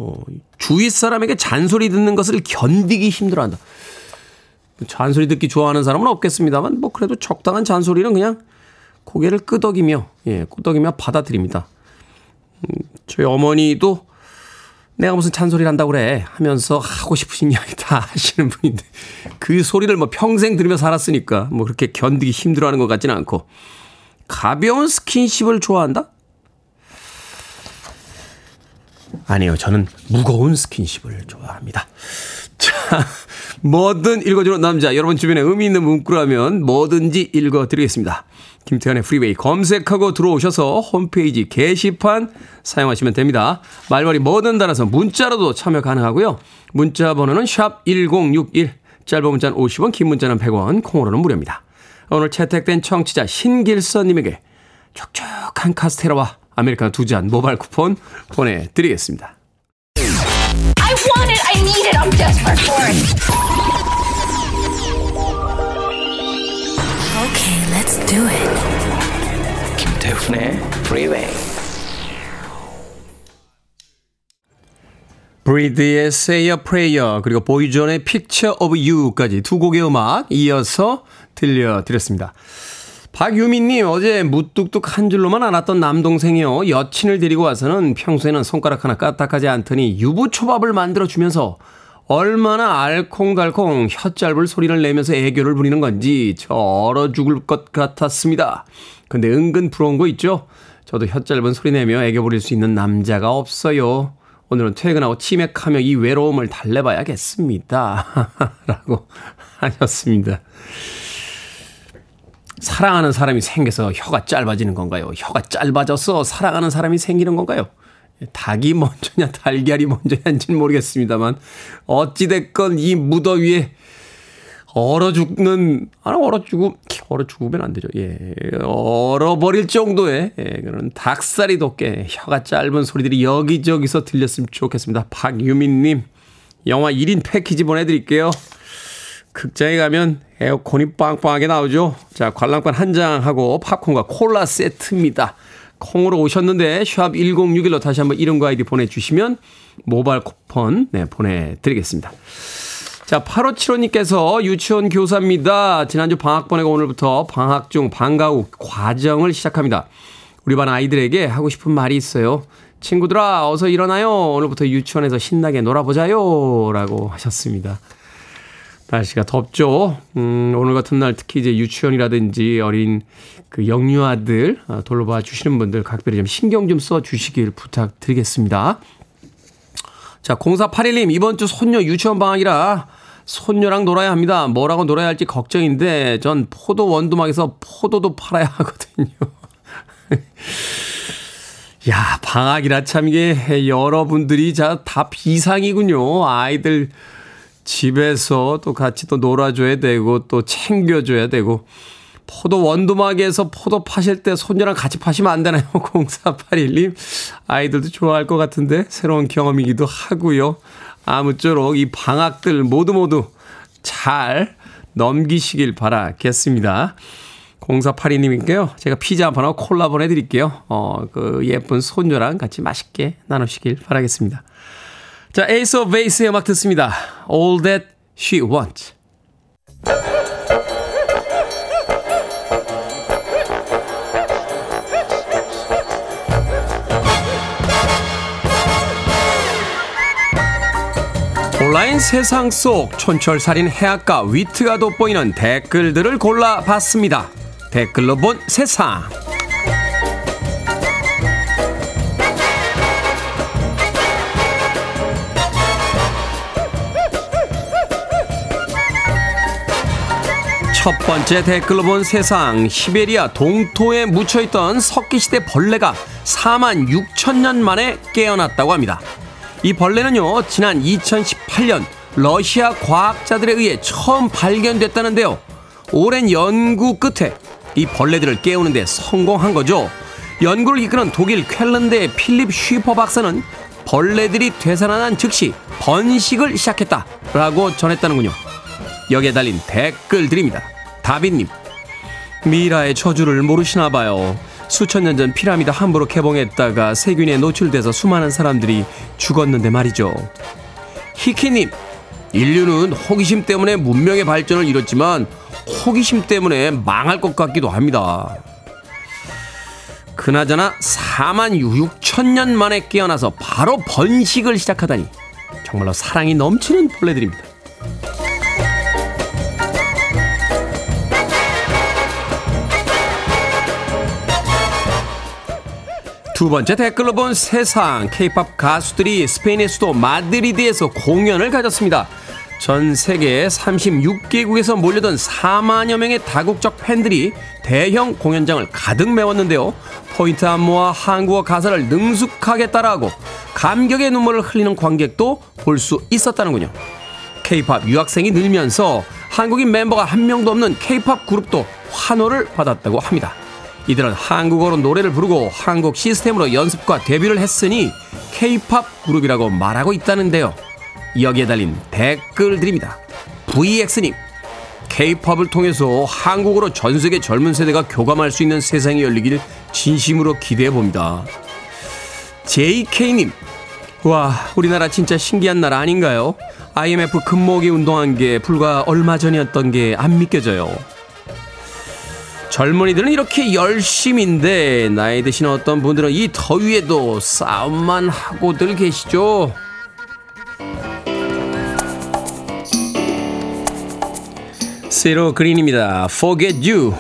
어, 주위 사람에게 잔소리 듣는 것을 견디기 힘들어한다. 잔소리 듣기 좋아하는 사람은 없겠습니다만, 뭐 그래도 적당한 잔소리는 그냥 고개를 끄덕이며, 예, 끄덕이며 받아들입니다. 음, 저희 어머니도 내가 무슨 잔소리를 한다고 그래 하면서 하고 싶으신 이야기 다 하시는 분인데 그 소리를 뭐 평생 들으며 살았으니까 뭐 그렇게 견디기 힘들어하는 것 같지는 않고 가벼운 스킨십을 좋아한다? 아니요, 저는 무거운 스킨십을 좋아합니다. 자, 뭐든 읽어주는 남자. 여러분 주변에 의미 있는 문구라면 뭐든지 읽어드리겠습니다. 김태훈의 프리웨이 검색하고 들어오셔서 홈페이지 게시판 사용하시면 됩니다. 말머리 뭐든 달아서 문자로도 참여 가능하고요. 문자 번호는 샵 1061, 짧은 문자는 50원, 긴 문자는 100원, 콩으로는 무료입니다. 오늘 채택된 청취자 신길선님에게 촉촉한 카스테라와 아메리카노 두 잔 모바일 쿠폰 보내드리겠습니다. I want it. I need it. I'm desperate for it. Okay, let's do it. 김태훈의 Freeway. 브리드의 Say a Prayer 그리고 보이존의 Picture of You까지 두 곡의 음악 이어서 들려드렸습니다. 박유민님 어제 무뚝뚝한 줄로만 알았던 남동생이요 여친을 데리고 와서는 평소에는 손가락 하나 까딱하지 않더니 유부초밥을 만들어 주면서 얼마나 알콩달콩 혀 짧은 소리를 내면서 애교를 부리는 건지 저 얼어 죽을 것 같았습니다. 근데 은근 부러운 거 있죠? 저도 혀짧은 소리 내며 애교 부릴 수 있는 남자가 없어요. 오늘은 퇴근하고 치맥하며 이 외로움을 달래봐야겠습니다. 라고 하셨습니다. 사랑하는 사람이 생겨서 혀가 짧아지는 건가요? 혀가 짧아져서 사랑하는 사람이 생기는 건가요? 닭이 먼저냐 달걀이 먼저냐인지는 모르겠습니다만 어찌됐건 이 무더위에 얼어 죽는 아 얼어 죽음 얼어 죽으면 안 되죠. 예. 얼어 버릴 정도의 예, 그런 닭살이 돋게 혀가 짧은 소리들이 여기저기서 들렸으면 좋겠습니다. 박유민 님 영화 1인 패키지 보내 드릴게요. 극장에 가면 에어컨이 빵빵하게 나오죠. 자, 관람권 한 장하고 팝콘과 콜라 세트입니다. 콩으로 오셨는데 샵 1061로 다시 한번 이름과 아이디 보내주시면 모바일 쿠폰 네, 보내드리겠습니다. 자, 8575님께서 유치원 교사입니다. 지난주 방학 보내고 오늘부터 방학 중 방과 후 과정을 시작합니다. 우리 반 아이들에게 하고 싶은 말이 있어요. 친구들아, 어서 일어나요. 오늘부터 유치원에서 신나게 놀아보자요. 라고 하셨습니다. 날씨가 덥죠. 음, 오늘 같은 날 특히 이제 유치원이라든지 어린 그 영유아들 아, 돌봐 주시는 분들 각별히 좀 신경 좀 써 주시길 부탁드리겠습니다. 자, 0481님, 이번 주 손녀 유치원 방학이라 손녀랑 놀아야 합니다. 뭐라고 놀아야 할지 걱정인데 전 포도 원두막에서 포도도 팔아야 하거든요. 야, 방학이라 참 이게 여러분들이 다 비상이군요. 아이들 집에서 또 같이 또 놀아줘야 되고 또 챙겨줘야 되고 포도 원두막에서 포도 파실 때 손녀랑 같이 파시면 안 되나요? 0481님. 아이들도 좋아할 것 같은데 새로운 경험이기도 하고요. 아무쪼록 이 방학들 모두 모두 잘 넘기시길 바라겠습니다. 0482님인데요. 제가 피자 한 판하고 콜라 보내드릴게요. 어, 그 예쁜 손녀랑 같이 맛있게 나누시길 바라겠습니다. 자, Ace of Base의 음악 듣습니다. All That She Wants. 온라인 세상 속 촌철살인 해악과 위트가 돋보이는 댓글들을 골라봤습니다. 댓글로 본 세상. 첫 번째 댓글로 본 세상 시베리아 동토에 묻혀있던 석기시대 벌레가 4만 6천 년 만에 깨어났다고 합니다. 이 벌레는요 지난 2018년 러시아 과학자들에 의해 처음 발견됐다는데요. 오랜 연구 끝에 이 벌레들을 깨우는데 성공한 거죠. 연구를 이끄는 독일 쾰른대의 필립 쉬퍼 박사는 벌레들이 되살아난 즉시 번식을 시작했다라고 전했다는군요. 여기에 달린 댓글들입니다. 다빈님, 미라의 저주를 모르시나 봐요. 수천 년 전 피라미드 함부로 개봉했다가 세균에 노출돼서 수많은 사람들이 죽었는데 말이죠. 히키님, 인류는 호기심 때문에 문명의 발전을 이뤘지만 호기심 때문에 망할 것 같기도 합니다. 그나저나 4만 6천 년 만에 깨어나서 바로 번식을 시작하다니 정말로 사랑이 넘치는 벌레들입니다. 두 번째 댓글로 본 세상 K-팝 가수들이 스페인의 수도 마드리드에서 공연을 가졌습니다. 전 세계 36개국에서 몰려든 4만여 명의 다국적 팬들이 대형 공연장을 가득 메웠는데요. 포인트 안무와 한국어 가사를 능숙하게 따라하고 감격의 눈물을 흘리는 관객도 볼 수 있었다는군요. K-팝 유학생이 늘면서 한국인 멤버가 한 명도 없는 K-팝 그룹도 환호를 받았다고 합니다. 이들은 한국어로 노래를 부르고 한국 시스템으로 연습과 데뷔를 했으니 K-팝 그룹이라고 말하고 있다는데요. 여기에 달린 댓글들입니다. VX님, K-팝을 통해서 한국어로 전 세계 젊은 세대가 교감할 수 있는 세상이 열리길 진심으로 기대해 봅니다. JK님, 와, 우리나라 진짜 신기한 나라 아닌가요? IMF 금모기 운동한 게 불과 얼마 전이었던 게 안 믿겨져요. 젊은이들은 이렇게 열심인데 나이 드신 어떤 분들은 이 더위에도 싸움만 하고들 계시죠. 세로 그린입니다. Forget You.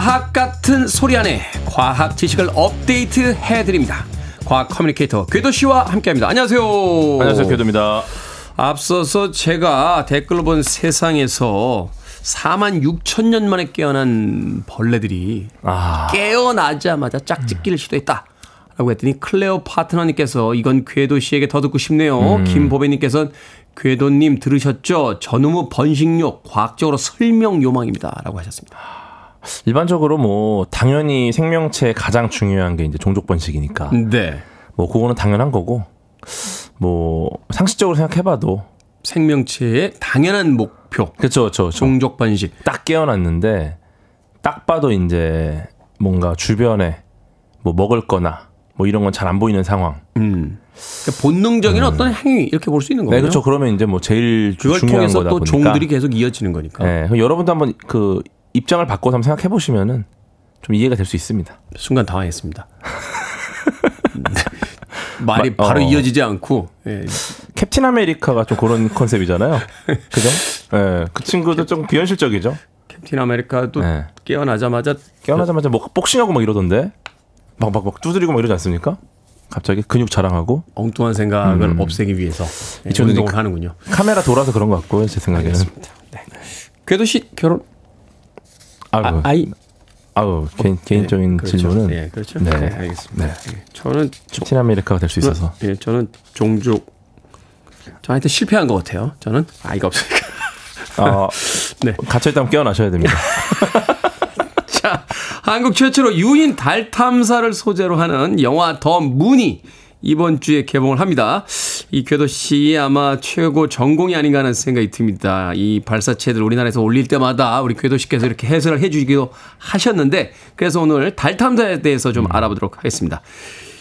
과학 같은 소리 하네 과학 지식을 업데이트 해드립니다. 과학 커뮤니케이터 궤도 씨와 함께합니다. 안녕하세요. 안녕하세요, 궤도입니다. 앞서서 제가 댓글로 본 세상에서 4만 6천 년 만에 깨어난 벌레들이 아, 깨어나자마자 짝짓기를 시도했다. 라고 했더니 클레오 파트너님께서 이건 궤도 씨에게 더 듣고 싶네요. 음. 김보배님께서는 궤도님 들으셨죠? 전무후무 번식력 과학적으로 설명 요망입니다. 라고 하셨습니다. 일반적으로 뭐 당연히 생명체의 가장 중요한 게 이제 종족 번식이니까 네. 뭐 그거는 당연한 거고 뭐 상식적으로 생각해봐도 생명체의 당연한 목표. 그렇죠, 그렇죠. 종족 번식. 딱 깨어났는데 딱 봐도 이제 뭔가 주변에 뭐 먹을거나 뭐 이런 건 잘 안 보이는 상황. 음. 그러니까 본능적인 어떤 행위 이렇게 볼 수 있는 거예요. 네, 그렇죠. 그러면 이제 뭐 제일 주- 그걸 중요한 통해서 거다 또 보니까. 종들이 계속 이어지는 거니까. 네, 여러분도 한번 그 입장을 바꿔서 한번 생각해 보시면은 좀 이해가 될 수 있습니다. 순간 당황했습니다. 말이 마- 바로 어. 이어지지 않고 예. 캡틴 아메리카가 좀 그런 컨셉이잖아요. 그죠? 예, 그 친구도 좀 비현실적이죠. 캡틴 아메리카도 네. 깨어나자마자 깨어나자마자 뭐 복싱하고 막 이러던데. 막, 막, 막 두드리고 막 이러지 않습니까? 갑자기 근육 자랑하고. 엉뚱한 생각을 음. 없애기 위해서 예, 이 운동을 그- 하는군요. 카메라 돌아서 그런 것 같고요, 제 생각에는. 궤도 씨 결혼 아유, 아, 아이 아유, 개인, 개인적인 그렇죠. 질문은. 예, 그렇죠. 네. 네, 알겠습니다. 네. 예, 저는 조- 캡틴 아메리카가 될 수 있어서. 예, 저는 종족 저한테 실패한 것 같아요. 저는 아이가 없으니까. 아, 네. 갇혀있다면 깨어나셔야 됩니다. 자, 한국 최초로 유인 달 탐사를 소재로 하는 영화 더 문이 이번 주에 개봉을 합니다. 이 궤도 씨 아마 최고 전공이 아닌가 하는 생각이 듭니다. 이 발사체들 우리나라에서 올릴 때마다 우리 궤도 씨께서 이렇게 해설을 해주기도 하셨는데 그래서 오늘 달 탐사에 대해서 좀 알아보도록 하겠습니다.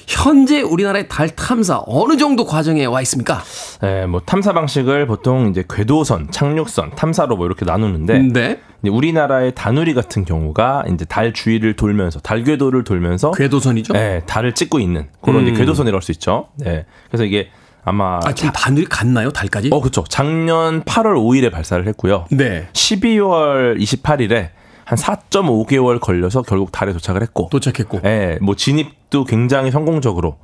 현재 우리나라의 달 탐사 어느 정도 과정에 와 있습니까? 예, 뭐 탐사 방식을 보통 이제 궤도선, 착륙선, 탐사로 뭐 이렇게 나누는데 네. 우리나라의 다누리 같은 경우가 이제 달 주위를 돌면서 달 궤도를 돌면서 궤도선이죠? 예, 달을 찍고 있는 그런 음. 이제 궤도선이라고 할 수 있죠. 네. 그래서 이게 아마 아, 지금 바늘이 갔나요? 달까지? 어 그렇죠. 작년 8월 5일에 발사를 했고요. 네. 12월 28일에 한 4.5개월 걸려서 결국 달에 도착을 했고. 도착했고. 예, 뭐 진입도 굉장히 성공적으로.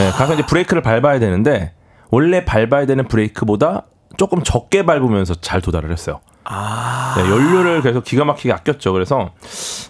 예, 가서 이제 브레이크를 밟아야 되는데 원래 밟아야 되는 브레이크보다 조금 적게 밟으면서 잘 도달을 했어요. 네, 연료를 계속 기가 막히게 아꼈죠. 그래서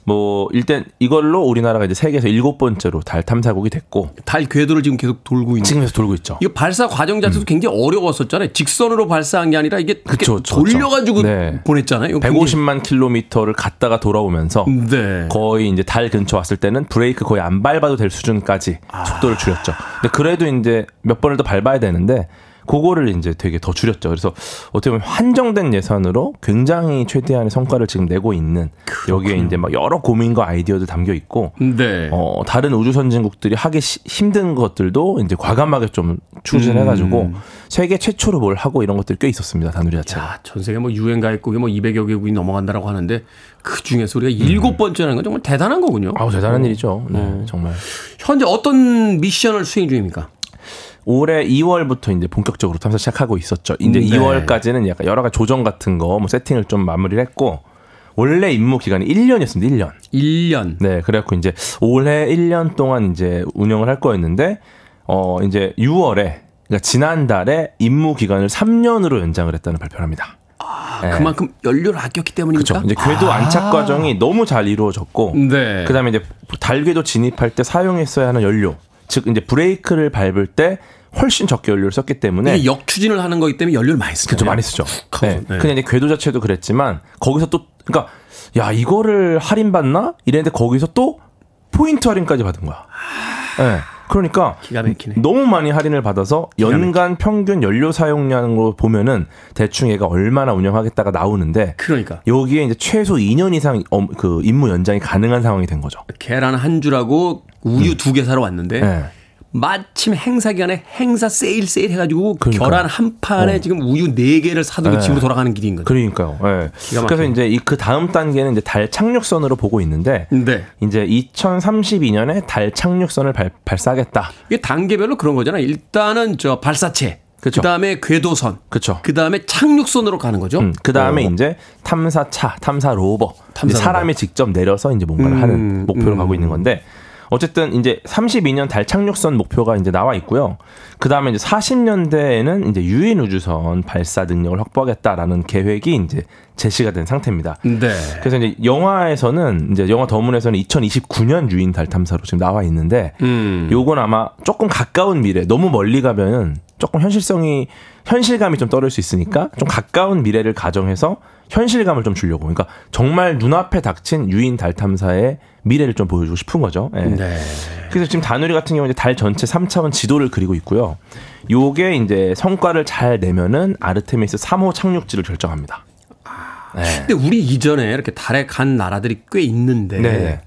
뭐 일단 이걸로 우리나라가 이제 세계에서 일곱 번째로 달 탐사국이 됐고 달 궤도를 지금 계속 돌고 있는. 지금에서 돌고 있죠. 이거 발사 과정 자체도 굉장히 어려웠었잖아요. 직선으로 발사한 게 아니라 이게 그쵸, 돌려가지고 네. 보냈잖아요. 이거 굉장히- 150만 킬로미터를 갔다가 돌아오면서 네. 거의 이제 달 근처 왔을 때는 브레이크 거의 안 밟아도 될 수준까지 속도를 줄였죠. 근데 그래도 이제 몇 번을 더 밟아야 되는데 그거를 이제 되게 더 줄였죠. 그래서 어떻게 보면 한정된 예산으로 굉장히 최대한의 성과를 지금 내고 있는 여기에 이제 막 여러 고민과 아이디어들 담겨 있고 네. 어, 다른 우주 선진국들이 하기 시- 힘든 것들도 이제 과감하게 좀 추진해가지고 음. 세계 최초로 뭘 하고 이런 것들이 꽤 있었습니다. 다누리 자체가. 야, 전 세계 뭐 유엔 가입국에 뭐 200여 개국이 넘어간다라고 하는데 그 중에서 우리가 일곱 번째라는 건 정말 대단한 거군요. 음. 아우 대단한 일이죠. 네, 정말. 현재 어떤 미션을 수행 중입니까? 올해 2월부터 이제 본격적으로 탐사 시작하고 있었죠. 이제 네. 2월까지는 약간 여러 가지 조정 같은 거, 뭐 세팅을 좀 마무리를 했고, 원래 임무 기간이 1년이었습니다. 1년. 1년. 네, 그래갖고 이제 올해 1년 동안 이제 운영을 할 거였는데, 어, 이제 6월에, 그러니까 지난달에 임무 기간을 3년으로 연장을 했다는 발표를 합니다. 네. 그만큼 연료를 아꼈기 때문입니까? 그렇죠. 이제 궤도 안착 과정이 너무 잘 이루어졌고, 네. 그다음에 이제 달궤도 진입할 때 사용했어야 하는 연료, 즉 이제 브레이크를 밟을 때 훨씬 적게 연료를 썼기 때문에 역추진을 하는 거기 때문에 연료를 많이 쓰죠. 그죠 많이 쓰죠. 네. 네. 그냥 이제 궤도 자체도 그랬지만 거기서 또 그러니까 야 이거를 할인 받나 이랬는데 거기서 또 포인트 할인까지 받은 거야. 네. 그러니까. 너무 많이 할인을 받아서 연간 평균 연료 사용량으로 보면은 대충 얘가 얼마나 운영하겠다가 나오는데 그러니까 여기에 이제 최소 2년 이상 어, 그 임무 연장이 가능한 상황이 된 거죠. 계란 한 줄하고 우유 두개 사러 왔는데 네. 마침 행사 기간에 행사 세일 세일 해가지고 그러니까요. 계란 한 판에 지금 우유 네 개를 사들고 네. 집으로 돌아가는 길인 거죠. 그러니까요. 예. 막히네. 그래서 이제 이 그 다음 단계는 이제 달 착륙선으로 보고 있는데 네. 이제 2032년에 달 착륙선을 발, 발사하겠다. 이게 단계별로 그런 거잖아요. 일단은 저 발사체, 그쵸. 그다음에 궤도선, 그렇죠. 그다음에 착륙선으로 가는 거죠. 음, 그 다음에 어. 이제 탐사차, 탐사 로버, 탐사 사람이 직접 내려서 이제 뭔가를 음, 하는 목표로 음. 가고 있는 건데 어쨌든 이제 32년 달 착륙선 목표가 이제 나와 있고요. 그 다음에 이제 40년대에는 이제 유인 우주선 발사 능력을 확보하겠다라는 계획이 이제 제시가 된 상태입니다. 네. 그래서 이제 영화에서는 이제 영화 더문에서는 2029년 유인 달 탐사로 지금 나와 있는데 음. 요건 아마 조금 가까운 미래, 너무 멀리 가면은 조금 현실성이 현실감이 좀 떨어질 수 있으니까 좀 가까운 미래를 가정해서 현실감을 좀 주려고. 그러니까 정말 눈앞에 닥친 유인 달 탐사의 미래를 좀 보여주고 싶은 거죠. 예. 네. 그래서 지금 다누리 같은 경우는 달 전체 3차원 지도를 그리고 있고요. 요게 이제 성과를 잘 내면은 아르테미스 3호 착륙지를 결정합니다. 네. 근데 우리 이전에 이렇게 달에 간 나라들이 꽤 있는데 네.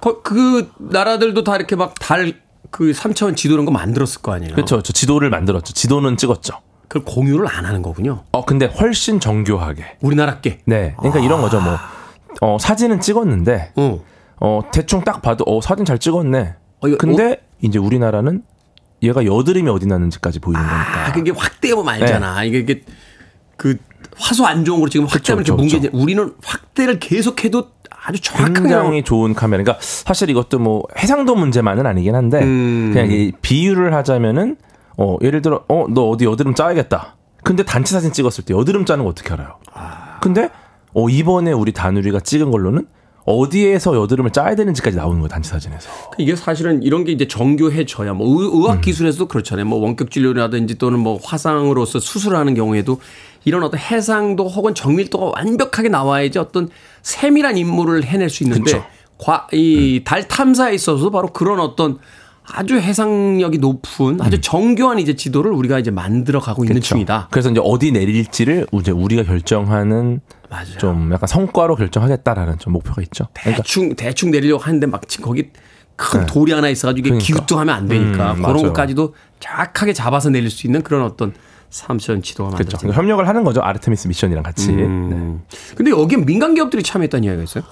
거- 그 나라들도 다 이렇게 막 달 그 3차원 지도 이런 거 만들었을 거 아니에요. 그렇죠. 저 지도를 만들었죠. 지도는 찍었죠. 그걸 공유를 안 하는 거군요. 어, 근데 훨씬 정교하게. 우리나라께. 네. 그러니까 이런 거죠. 뭐, 어, 사진은 찍었는데, 어. 어, 대충 딱 봐도, 어, 사진 잘 찍었네. 어, 이거- 근데 이제 우리나라는 얘가 여드름이 어디 났는지까지 보이는 거니까. 아, 그게 확대하면 알잖아. 이게, 이게 그 화소 안 좋은 거로 지금 확대하면 이렇게 그쵸, 뭉개지. 우리는 확대를 계속해도 아주 정확하게 굉장히 좋은 카메라. 그러니까 사실 이것도 뭐 해상도 문제만은 아니긴 한데 음. 그냥 이 비유를 하자면은 어 예를 들어 어 너 어디 여드름 짜야겠다. 근데 단체 사진 찍었을 때 여드름 짜는 거 어떻게 알아요? 근데 어 이번에 우리 다누리가 찍은 걸로는 어디에서 여드름을 짜야 되는지까지 나오는 거예요 단체 사진에서. 이게 사실은 이런 게 이제 정교해져야 뭐 의- 음. 의학 기술에서도 그렇잖아요. 뭐 원격 진료라든지 또는 뭐 화상으로서 수술하는 경우에도 이런 어떤 해상도 혹은 정밀도가 완벽하게 나와야지 어떤 세밀한 임무를 해낼 수 있는데 그쵸. 과, 이 달 탐사에 있어서 바로 그런 어떤 아주 해상력이 높은 아주 정교한 이제 지도를 우리가 이제 만들어 가고 있는 그쵸. 중이다. 그래서 이제 어디 내릴지를 이제 우리가 결정하는 맞아요. 좀 약간 성과로 결정하겠다라는 좀 목표가 있죠. 그러니까 대충 대충 내리려고 하는데 막 지금 거기 큰 돌이 하나 있어가지고 이게 네. 그러니까. 기우뚱하면 안 되니까 음, 그런 맞아요. 것까지도 정확하게 잡아서 내릴 수 있는 그런 어떤 삼선 지도가 그렇죠. 만들어집니다. 협력을 하는 거죠 아르테미스 미션이랑 같이. 네. 음. 근데 여기에 민간 기업들이 참여했다는 이야기가 있어요?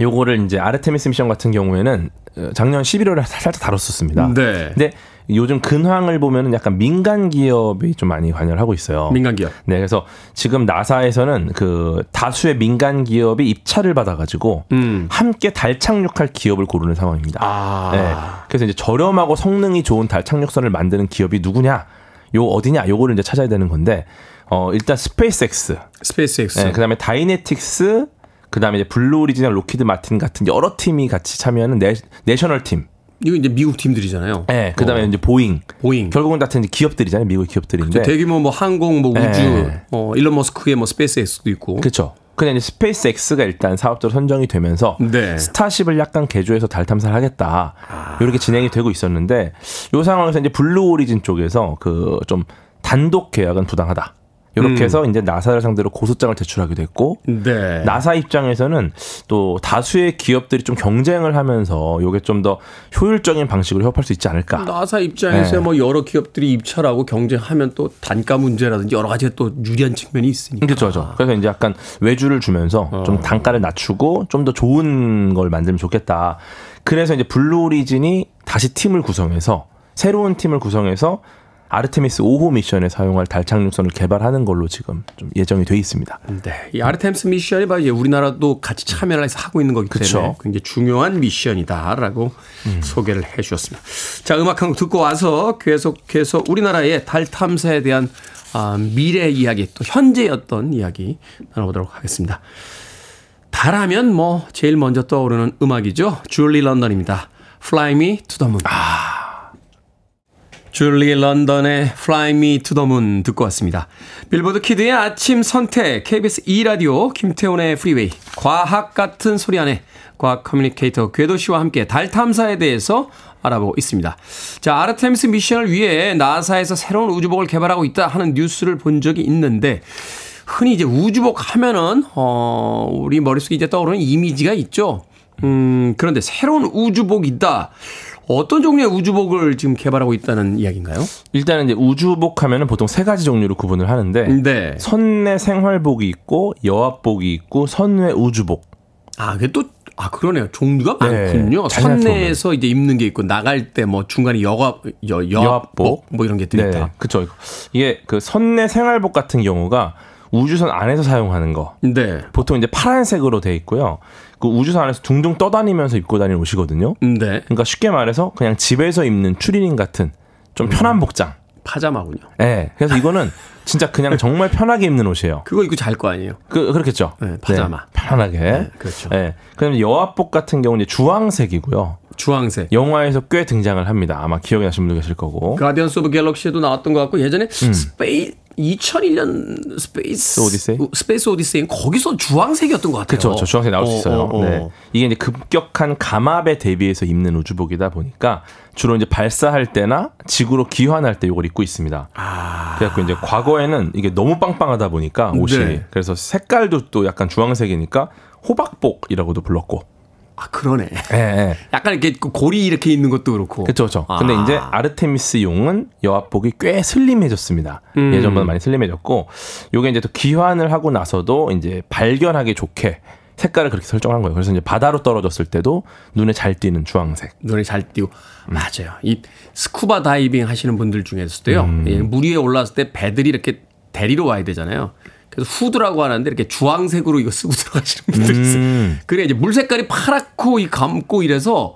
요거를 이제 아르테미스 미션 같은 경우에는 어, 작년 11월에 살짝 다뤘었습니다. 네. 근데 요즘 근황을 보면은 약간 민간 기업이 좀 많이 관여를 하고 있어요. 민간 기업. 네, 그래서 지금 나사에서는 그 다수의 민간 기업이 입찰을 받아가지고 음. 함께 달 착륙할 기업을 고르는 상황입니다. 아. 네, 그래서 이제 저렴하고 성능이 좋은 달 착륙선을 만드는 기업이 누구냐, 요 어디냐, 요거를 이제 찾아야 되는 건데, 어 일단 스페이스X, 스페이스X. 네, 그다음에 다이네틱스, 그다음에 이제 블루 오리진, 록히드 마틴 같은 여러 팀이 같이 참여하는 내, 내셔널 팀. 이거 이제 미국 팀들이잖아요. 네, 그다음에 어. 이제 보잉. 보잉. 결국은 다 이제 기업들이잖아요. 미국 기업들인데. 대규모 뭐 항공, 뭐 우주, 네. 어, 일론 머스크의 뭐 스페이스X도 있고. 그렇죠. 그냥 이제 스페이스X가 일단 사업자로 선정이 되면서 네. 스타쉽을 약간 개조해서 달 탐사를 하겠다. 이렇게 진행이 되고 있었는데 요 상황에서 이제 블루 오리진 쪽에서 그 좀 단독 계약은 부당하다. 이렇게 음. 해서 이제 나사를 상대로 고소장을 제출하게 됐고 네. 나사 입장에서는 또 다수의 기업들이 좀 경쟁을 하면서 요게 좀 더 효율적인 방식으로 협업할 수 있지 않을까. 나사 입장에서 네. 뭐 여러 기업들이 입찰하고 경쟁하면 또 단가 문제라든지 여러 가지가 또 유리한 측면이 있으니까. 그렇죠, 그렇죠. 그래서 이제 약간 외주를 주면서 어. 좀 단가를 낮추고 좀 더 좋은 걸 만들면 좋겠다. 그래서 이제 블루 오리진이 다시 팀을 구성해서 새로운 팀을 구성해서 아르테미스 5호 미션에 사용할 달 착륙선을 개발하는 걸로 지금 좀 예정이 돼 있습니다. 네. 이 아르테미스 미션이 바로 이제 우리나라도 같이 참여를 해서 하고 있는 거기 때문에 그쵸. 굉장히 중요한 미션이다라고 소개를 해 주셨습니다. 자, 음악 한 곡 듣고 와서 계속해서 우리나라의 달 탐사에 대한 아, 미래 이야기 또 현재의 어떤 이야기 나눠보도록 하겠습니다. 달하면 뭐 제일 먼저 떠오르는 음악이죠. 줄리 런던입니다. Fly Me to the Moon. 줄리 런던의 Fly Me to the Moon 듣고 왔습니다. 빌보드 키드의 아침 선택 KBS 2라디오 김태훈의 프리웨이 과학 같은 소리 하네 과학 커뮤니케이터 궤도 씨와 함께 달 탐사에 대해서 알아보고 있습니다. 자, 아르테미스 미션을 위해 나사에서 새로운 우주복을 개발하고 있다 하는 뉴스를 본 적이 있는데 흔히 이제 우주복 하면은 어 우리 머릿속에 이제 떠오르는 이미지가 있죠. 음, 그런데 새로운 우주복이다. 어떤 종류의 우주복을 지금 개발하고 있다는 이야기인가요? 일단은 이제 우주복 하면은 보통 세 가지 종류로 구분을 하는데 네. 선내 생활복이 있고 여합복이 있고 선외 우주복. 아, 그게 또, 아, 그러네요. 종류가 네, 많군요. 잘 선내에서 이제 입는 게 있고, 나갈 때 뭐 중간에 여합, 여, 여합복, 뭐 이런 게 들어있다. 그렇죠. 이게 그 선내 생활복 같은 경우가 우주선 안에서 사용하는 거. 네. 보통 이제 파란색으로 돼 있고요. 그 우주선 안에서 둥둥 떠다니면서 입고 다니는 옷이거든요. 네. 그러니까 쉽게 말해서 그냥 집에서 입는 추리닝 같은 좀 음. 편한 복장. 파자마군요. 예. 네. 그래서 이거는 진짜 그냥 정말 편하게 입는 옷이에요. 그거 입고 잘 거 아니에요? 그 그렇겠죠. 네, 파자마. 편하게. 네, 그렇죠. 예. 그다음에 여합복 같은 경우는 주황색이고요. 주황색. 영화에서 꽤 등장을 합니다. 아마 기억이 나시는 분도 계실 거고. 가디언스 오브 갤럭시에도 나왔던 것 같고, 예전에 음. 스페이, 2001년 스페이스 오디세이? 스페이스 오디세이 거기서 주황색이었던 것 같아요. 그렇죠. 저 주황색 나올 수 어, 있어요. 어, 어. 네. 이게 이제 급격한 감압에 대비해서 입는 우주복이다 보니까 주로 이제 발사할 때나 지구로 귀환할 때 이걸 입고 있습니다. 아. 그래갖고 이제 과거에는 이게 너무 빵빵하다 보니까 옷이 네. 그래서 색깔도 또 약간 주황색이니까 호박복이라고도 불렀고. 아 그러네. 예, 예. 약간 이렇게 고리 이렇게 있는 것도 그렇고. 그렇죠, 그렇죠. 근데 아. 이제 아르테미스 용은 여합복이 꽤 슬림해졌습니다. 음. 예전보다 많이 슬림해졌고, 요게 이제 또 귀환을 하고 나서도 이제 발견하기 좋게 색깔을 그렇게 설정한 거예요. 그래서 이제 바다로 떨어졌을 때도 눈에 잘 띄는 주황색. 눈에 잘 띄고 음. 맞아요. 이 스쿠바 다이빙 하시는 분들 중에서도요. 음. 예, 물 위에 올라왔을 때 배들이 이렇게 데리러 와야 되잖아요. 그래서 후드라고 하는데 이렇게 주황색으로 이거 쓰고 들어가시는 분들 이 있어요. 음. 그래 이제 물 색깔이 파랗고 이 감고 이래서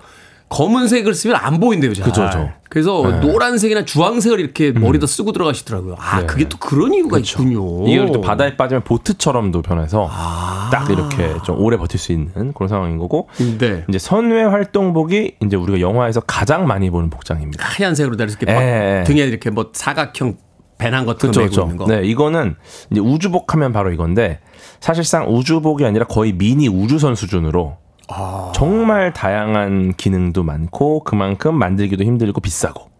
검은색을 쓰면 안 보인대요, 잘. 그죠, 그죠. 그래서 노란색이나 주황색을 이렇게 머리다 쓰고 들어가시더라고요. 아, 네. 그게 또 그런 이유가 있군요. 이게 또 바다에 빠지면 보트처럼도 변해서 아. 딱 이렇게 좀 오래 버틸 수 있는 그런 상황인 거고, 네. 이제 선외 활동복이 이제 우리가 영화에서 가장 많이 보는 복장입니다. 하얀색으로 다 이렇게 막 예, 예. 등에 이렇게 뭐 사각형 배낭 같은 거 메고 거. 네, 이거는 이제 우주복 하면 바로 이건데 사실상 우주복이 아니라 거의 미니 우주선 수준으로 아. 정말 다양한 기능도 많고 그만큼 만들기도 힘들고 비싸고.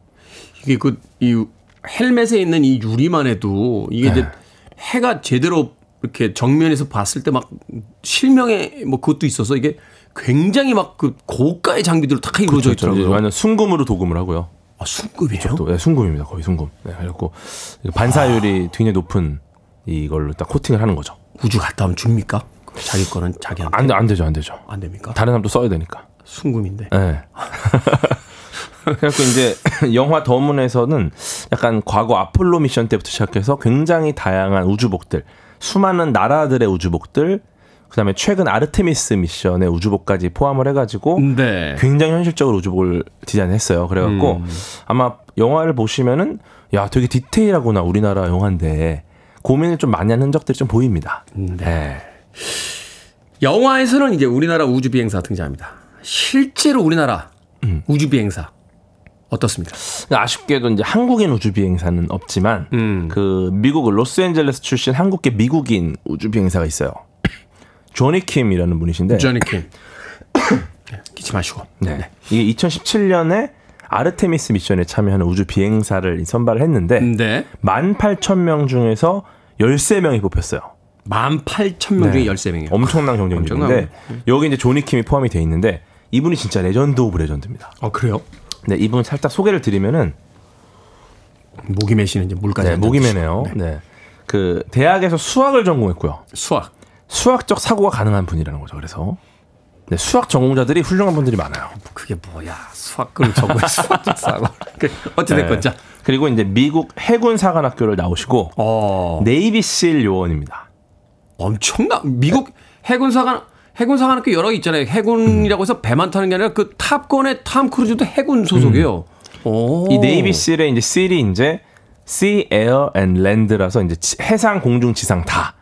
이게 그 이 헬멧에 있는 이 유리만 해도 이게 네. 이제 해가 제대로 이렇게 정면에서 봤을 때 막 실명에 뭐 그것도 있어서 이게 굉장히 막 그 고가의 장비들로 다 이루어져 그렇죠. 있더라고요. 완전 순금으로 도금을 하고요. 아, 순급이에요? 또 네, 순금입니다. 거의 순금. 네, 그래갖고 반사율이 굉장히 높은 이걸로 딱 코팅을 하는 거죠. 우주 갔다 오면 줍니까? 자기 거는 자기한테 안, 안 되죠, 안 되죠. 안 됩니까? 다른 사람도 써야 되니까. 순금인데. 네. 그래갖고 이제 영화 더문에서는 약간 과거 아폴로 미션 때부터 시작해서 굉장히 다양한 우주복들, 수많은 나라들의 우주복들, 그다음에 최근 아르테미스 미션의 우주복까지 포함을 해가지고 네. 굉장히 현실적으로 우주복을 디자인했어요. 그래갖고 음. 아마 영화를 보시면은 야 되게 디테일하구나 우리나라 영화인데 고민을 좀 많이 한 흔적들이 좀 보입니다. 네. 영화에서는 이제 우리나라 우주 비행사 등장합니다. 실제로 우리나라 음. 우주 비행사 어떻습니까? 아쉽게도 이제 한국인 우주 비행사는 없지만 음. 그 미국 로스앤젤레스 출신 한국계 미국인 우주 비행사가 있어요. 조니 킴이라는 분이신데 조니 킴. 네, 기침하시고. 네. 이게 2017년에 아르테미스 미션에 참여하는 우주 비행사를 선발을 했는데 네. 18,000명 중에서 13명이 뽑혔어요. 18,000명 중에 13명이요. 엄청난 경쟁률인데 여기 이제 조니 킴이 포함이 돼 있는데 이분이 진짜 legend of legend입니다. 어, 그래요? 네, 이분 살짝 소개를 드리면은 목이 메시는 이제 물까지. 네, 목이. 매네요. 네. 네. 그 대학에서 수학을 전공했고요. 수학. 수학적 사고가 가능한 분이라는 거죠. 그래서 네, 수학 전공자들이 훌륭한 분들이 많아요. 그게 뭐야? 수학을 적고 수학적 사고. 그 어찌됐건 네. 자. 그리고 이제 미국 해군 사관학교를 나오시고 어. 네이비실 요원입니다. 엄청나 미국 해군 사관 해군 사관학교 여러 개 있잖아요. 해군이라고 해서 배만 타는 게 아니라 그 탑건의 톰 크루즈도 해군 소속이에요. 오. 이 네이비실의 이제 SEAL이 이제 Sea, Air and Land라서 이제 지- 해상, 공중, 지상 다.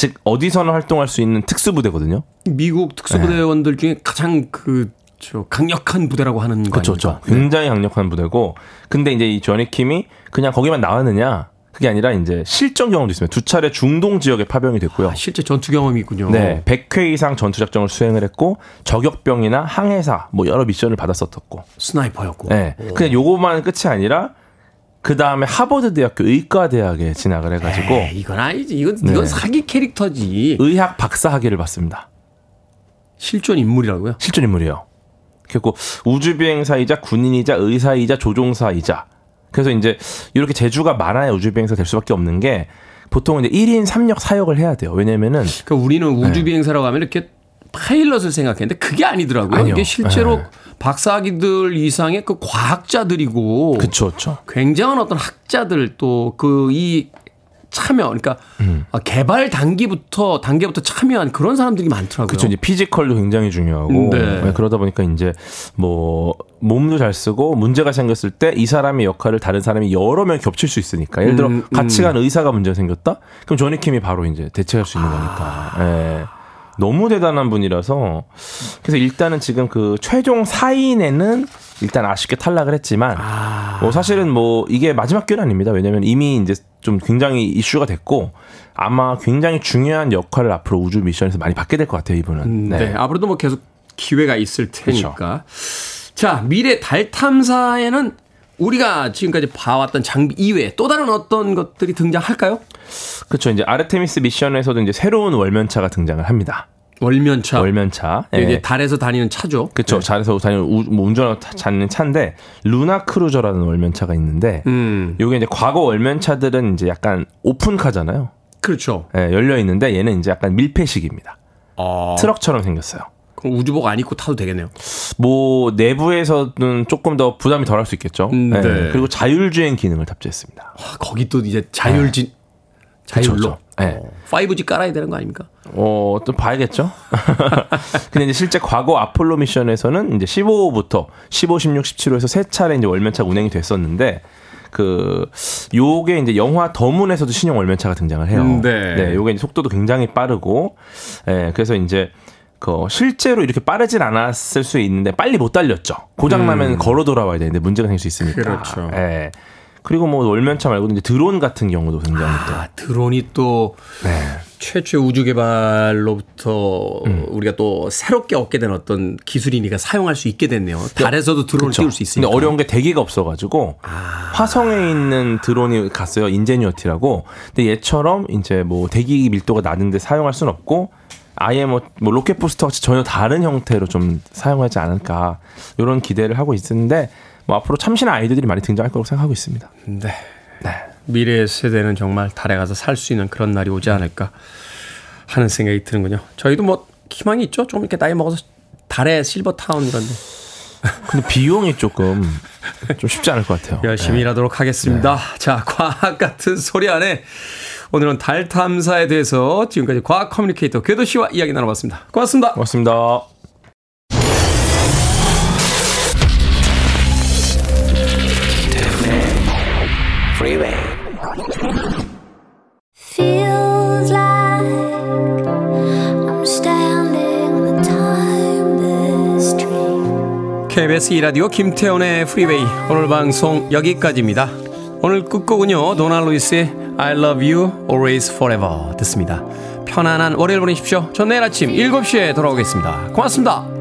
즉 어디서나 활동할 수 있는 특수부대거든요. 미국 특수부대원들 중에 가장 그저 강력한 부대라고 하는 거 그렇죠? 그렇죠. 굉장히 강력한 부대고, 근데 이제 이 조니 킴이 그냥 거기만 나왔느냐? 그게 아니라 이제 실전 경험도 있습니다. 두 차례 중동 지역에 파병이 됐고요. 아, 실제 전투 경험이 있군요. 네, 100회 이상 전투 작전을 수행을 했고 저격병이나 항해사 뭐 여러 미션을 받았었고. 스나이퍼였고. 네. 근데 요거만 끝이 아니라 그 다음에 하버드 대학교 의과 대학에 진학을 해가지고 에이, 이건 아니지. 이건 네. 이건 사기 캐릭터지. 의학 박사 학위를 받습니다. 실존 인물이라고요? 실존 인물이에요. 그리고 우주 비행사이자 군인이자 의사이자 조종사이자 그래서 이제 이렇게 재주가 많아야 우주 비행사 될 수밖에 없는 게 보통 이제 1인 3역 4역을 해야 돼요. 왜냐면은 그러니까 우리는 우주 비행사라고 하면 이렇게 파일럿을 생각했는데 그게 아니더라고요. 아니요. 이게 실제로 네. 박사학위들 이상의 그 과학자들이고 그쵸, 그쵸. 굉장한 어떤 학자들 또 그 이 참여 그러니까 음. 아, 개발 단기부터 단계부터 참여한 그런 사람들이 많더라고요. 그쵸. 이제 피지컬도 굉장히 중요하고 네. 네, 그러다 보니까 이제 뭐 몸도 잘 쓰고 문제가 생겼을 때 이 사람의 역할을 다른 사람이 여러 명 겹칠 수 있으니까 예를 들어 음, 같이 간 의사가 문제가 생겼다 그럼 조니 킴이 바로 이제 대체할 수 있는 거니까 예. 너무 대단한 분이라서. 그래서 일단은 지금 그 최종 4인에는 일단 아쉽게 탈락을 했지만 뭐 사실은 뭐 이게 마지막 기회는 아닙니다. 왜냐면 이미 이제 좀 굉장히 이슈가 됐고 아마 굉장히 중요한 역할을 앞으로 우주 미션에서 많이 받게 될 것 같아요 이분은. 음, 네. 앞으로도 뭐 계속 기회가 있을 테니까. 자, 미래 달 탐사에는 우리가 지금까지 봐왔던 장비 이외에 또 다른 어떤 것들이 등장할까요? 그렇죠. 이제 아르테미스 미션에서도 이제 새로운 월면차가 등장을 합니다. 월면차. 월면차. 이게 예. 달에서 다니는 차죠. 그렇죠. 달에서 다니는 우, 뭐 운전하고 타- 다니는 차인데 루나 크루저라는 월면차가 있는데 음, 요게 이제 과거 월면차들은 이제 약간 오픈카잖아요. 그렇죠. 예, 열려 있는데 얘는 이제 약간 밀폐식입니다. 아, 트럭처럼 생겼어요. 그럼 우주복 안 입고 타도 되겠네요. 뭐 내부에서는 조금 더 부담이 덜할 수 있겠죠. 음, 예, 네. 그리고 자율주행 기능을 탑재했습니다. 아, 거기 또 이제 자율진 자율로 그쵸, 그쵸. 네. 어, 5G 깔아야 되는 거 아닙니까? 어, 또 봐야겠죠? 근데 이제 실제 과거 아폴로 미션에서는 이제 15부터 15, 16, 17호에서 세 차례 이제 월면차가 운행이 됐었는데, 그, 요게 이제 영화 더문에서도 신형 월면차가 등장을 해요. 음, 네. 요게 이제 속도도 굉장히 빠르고, 예, 그래서 이제, 그 실제로 이렇게 빠르진 않았을 수 있는데 빨리 못 달렸죠. 고장 나면 걸어 돌아와야 되는데 문제가 생길 수 있으니까. 음. 그렇죠. 예. 그리고 뭐 월면차 말고도 이제 드론 같은 경우도 굉장히 또 아, 드론이 또 네. 최초의 우주 개발로부터 음. 우리가 또 새롭게 얻게 된 어떤 기술이니까 사용할 수 있게 됐네요. 달에서도 드론을 그쵸. 띄울 수 있으니까. 근데 어려운 게 대기가 없어가지고 화성에 있는 드론이 갔어요. 인제니어티라고. 근데 얘처럼 이제 뭐 대기 밀도가 낮은데 사용할 수는 없고 아예 뭐, 뭐 로켓 부스터 같이 전혀 다른 형태로 좀 사용하지 않을까 이런 기대를 하고 있는데 뭐 앞으로 참신한 아이디어들이 많이 등장할 거라고 생각하고 있습니다. 네. 미래의 세대는 정말 달에 가서 살 수 있는 그런 날이 오지 않을까 하는 생각이 드는군요. 저희도 뭐 희망이 있죠. 좀 이렇게 나이 먹어서 달에 실버타운 이런데. 근데 비용이 조금 좀 쉽지 않을 것 같아요. 열심히 네. 일하도록 하겠습니다. 자, 과학 같은 소리 안에 오늘은 달 탐사에 대해서 지금까지 과학 커뮤니케이터 궤도 씨와 이야기 나눠봤습니다. 고맙습니다. 고맙습니다. KBS 2라디오 김태훈의 프리웨이 오늘 방송 여기까지입니다. 오늘 끝곡은요. 도나 루이스의 I love you always forever 듣습니다. 편안한 월요일 보내십시오. 전 내일 아침 7시에 돌아오겠습니다. 고맙습니다.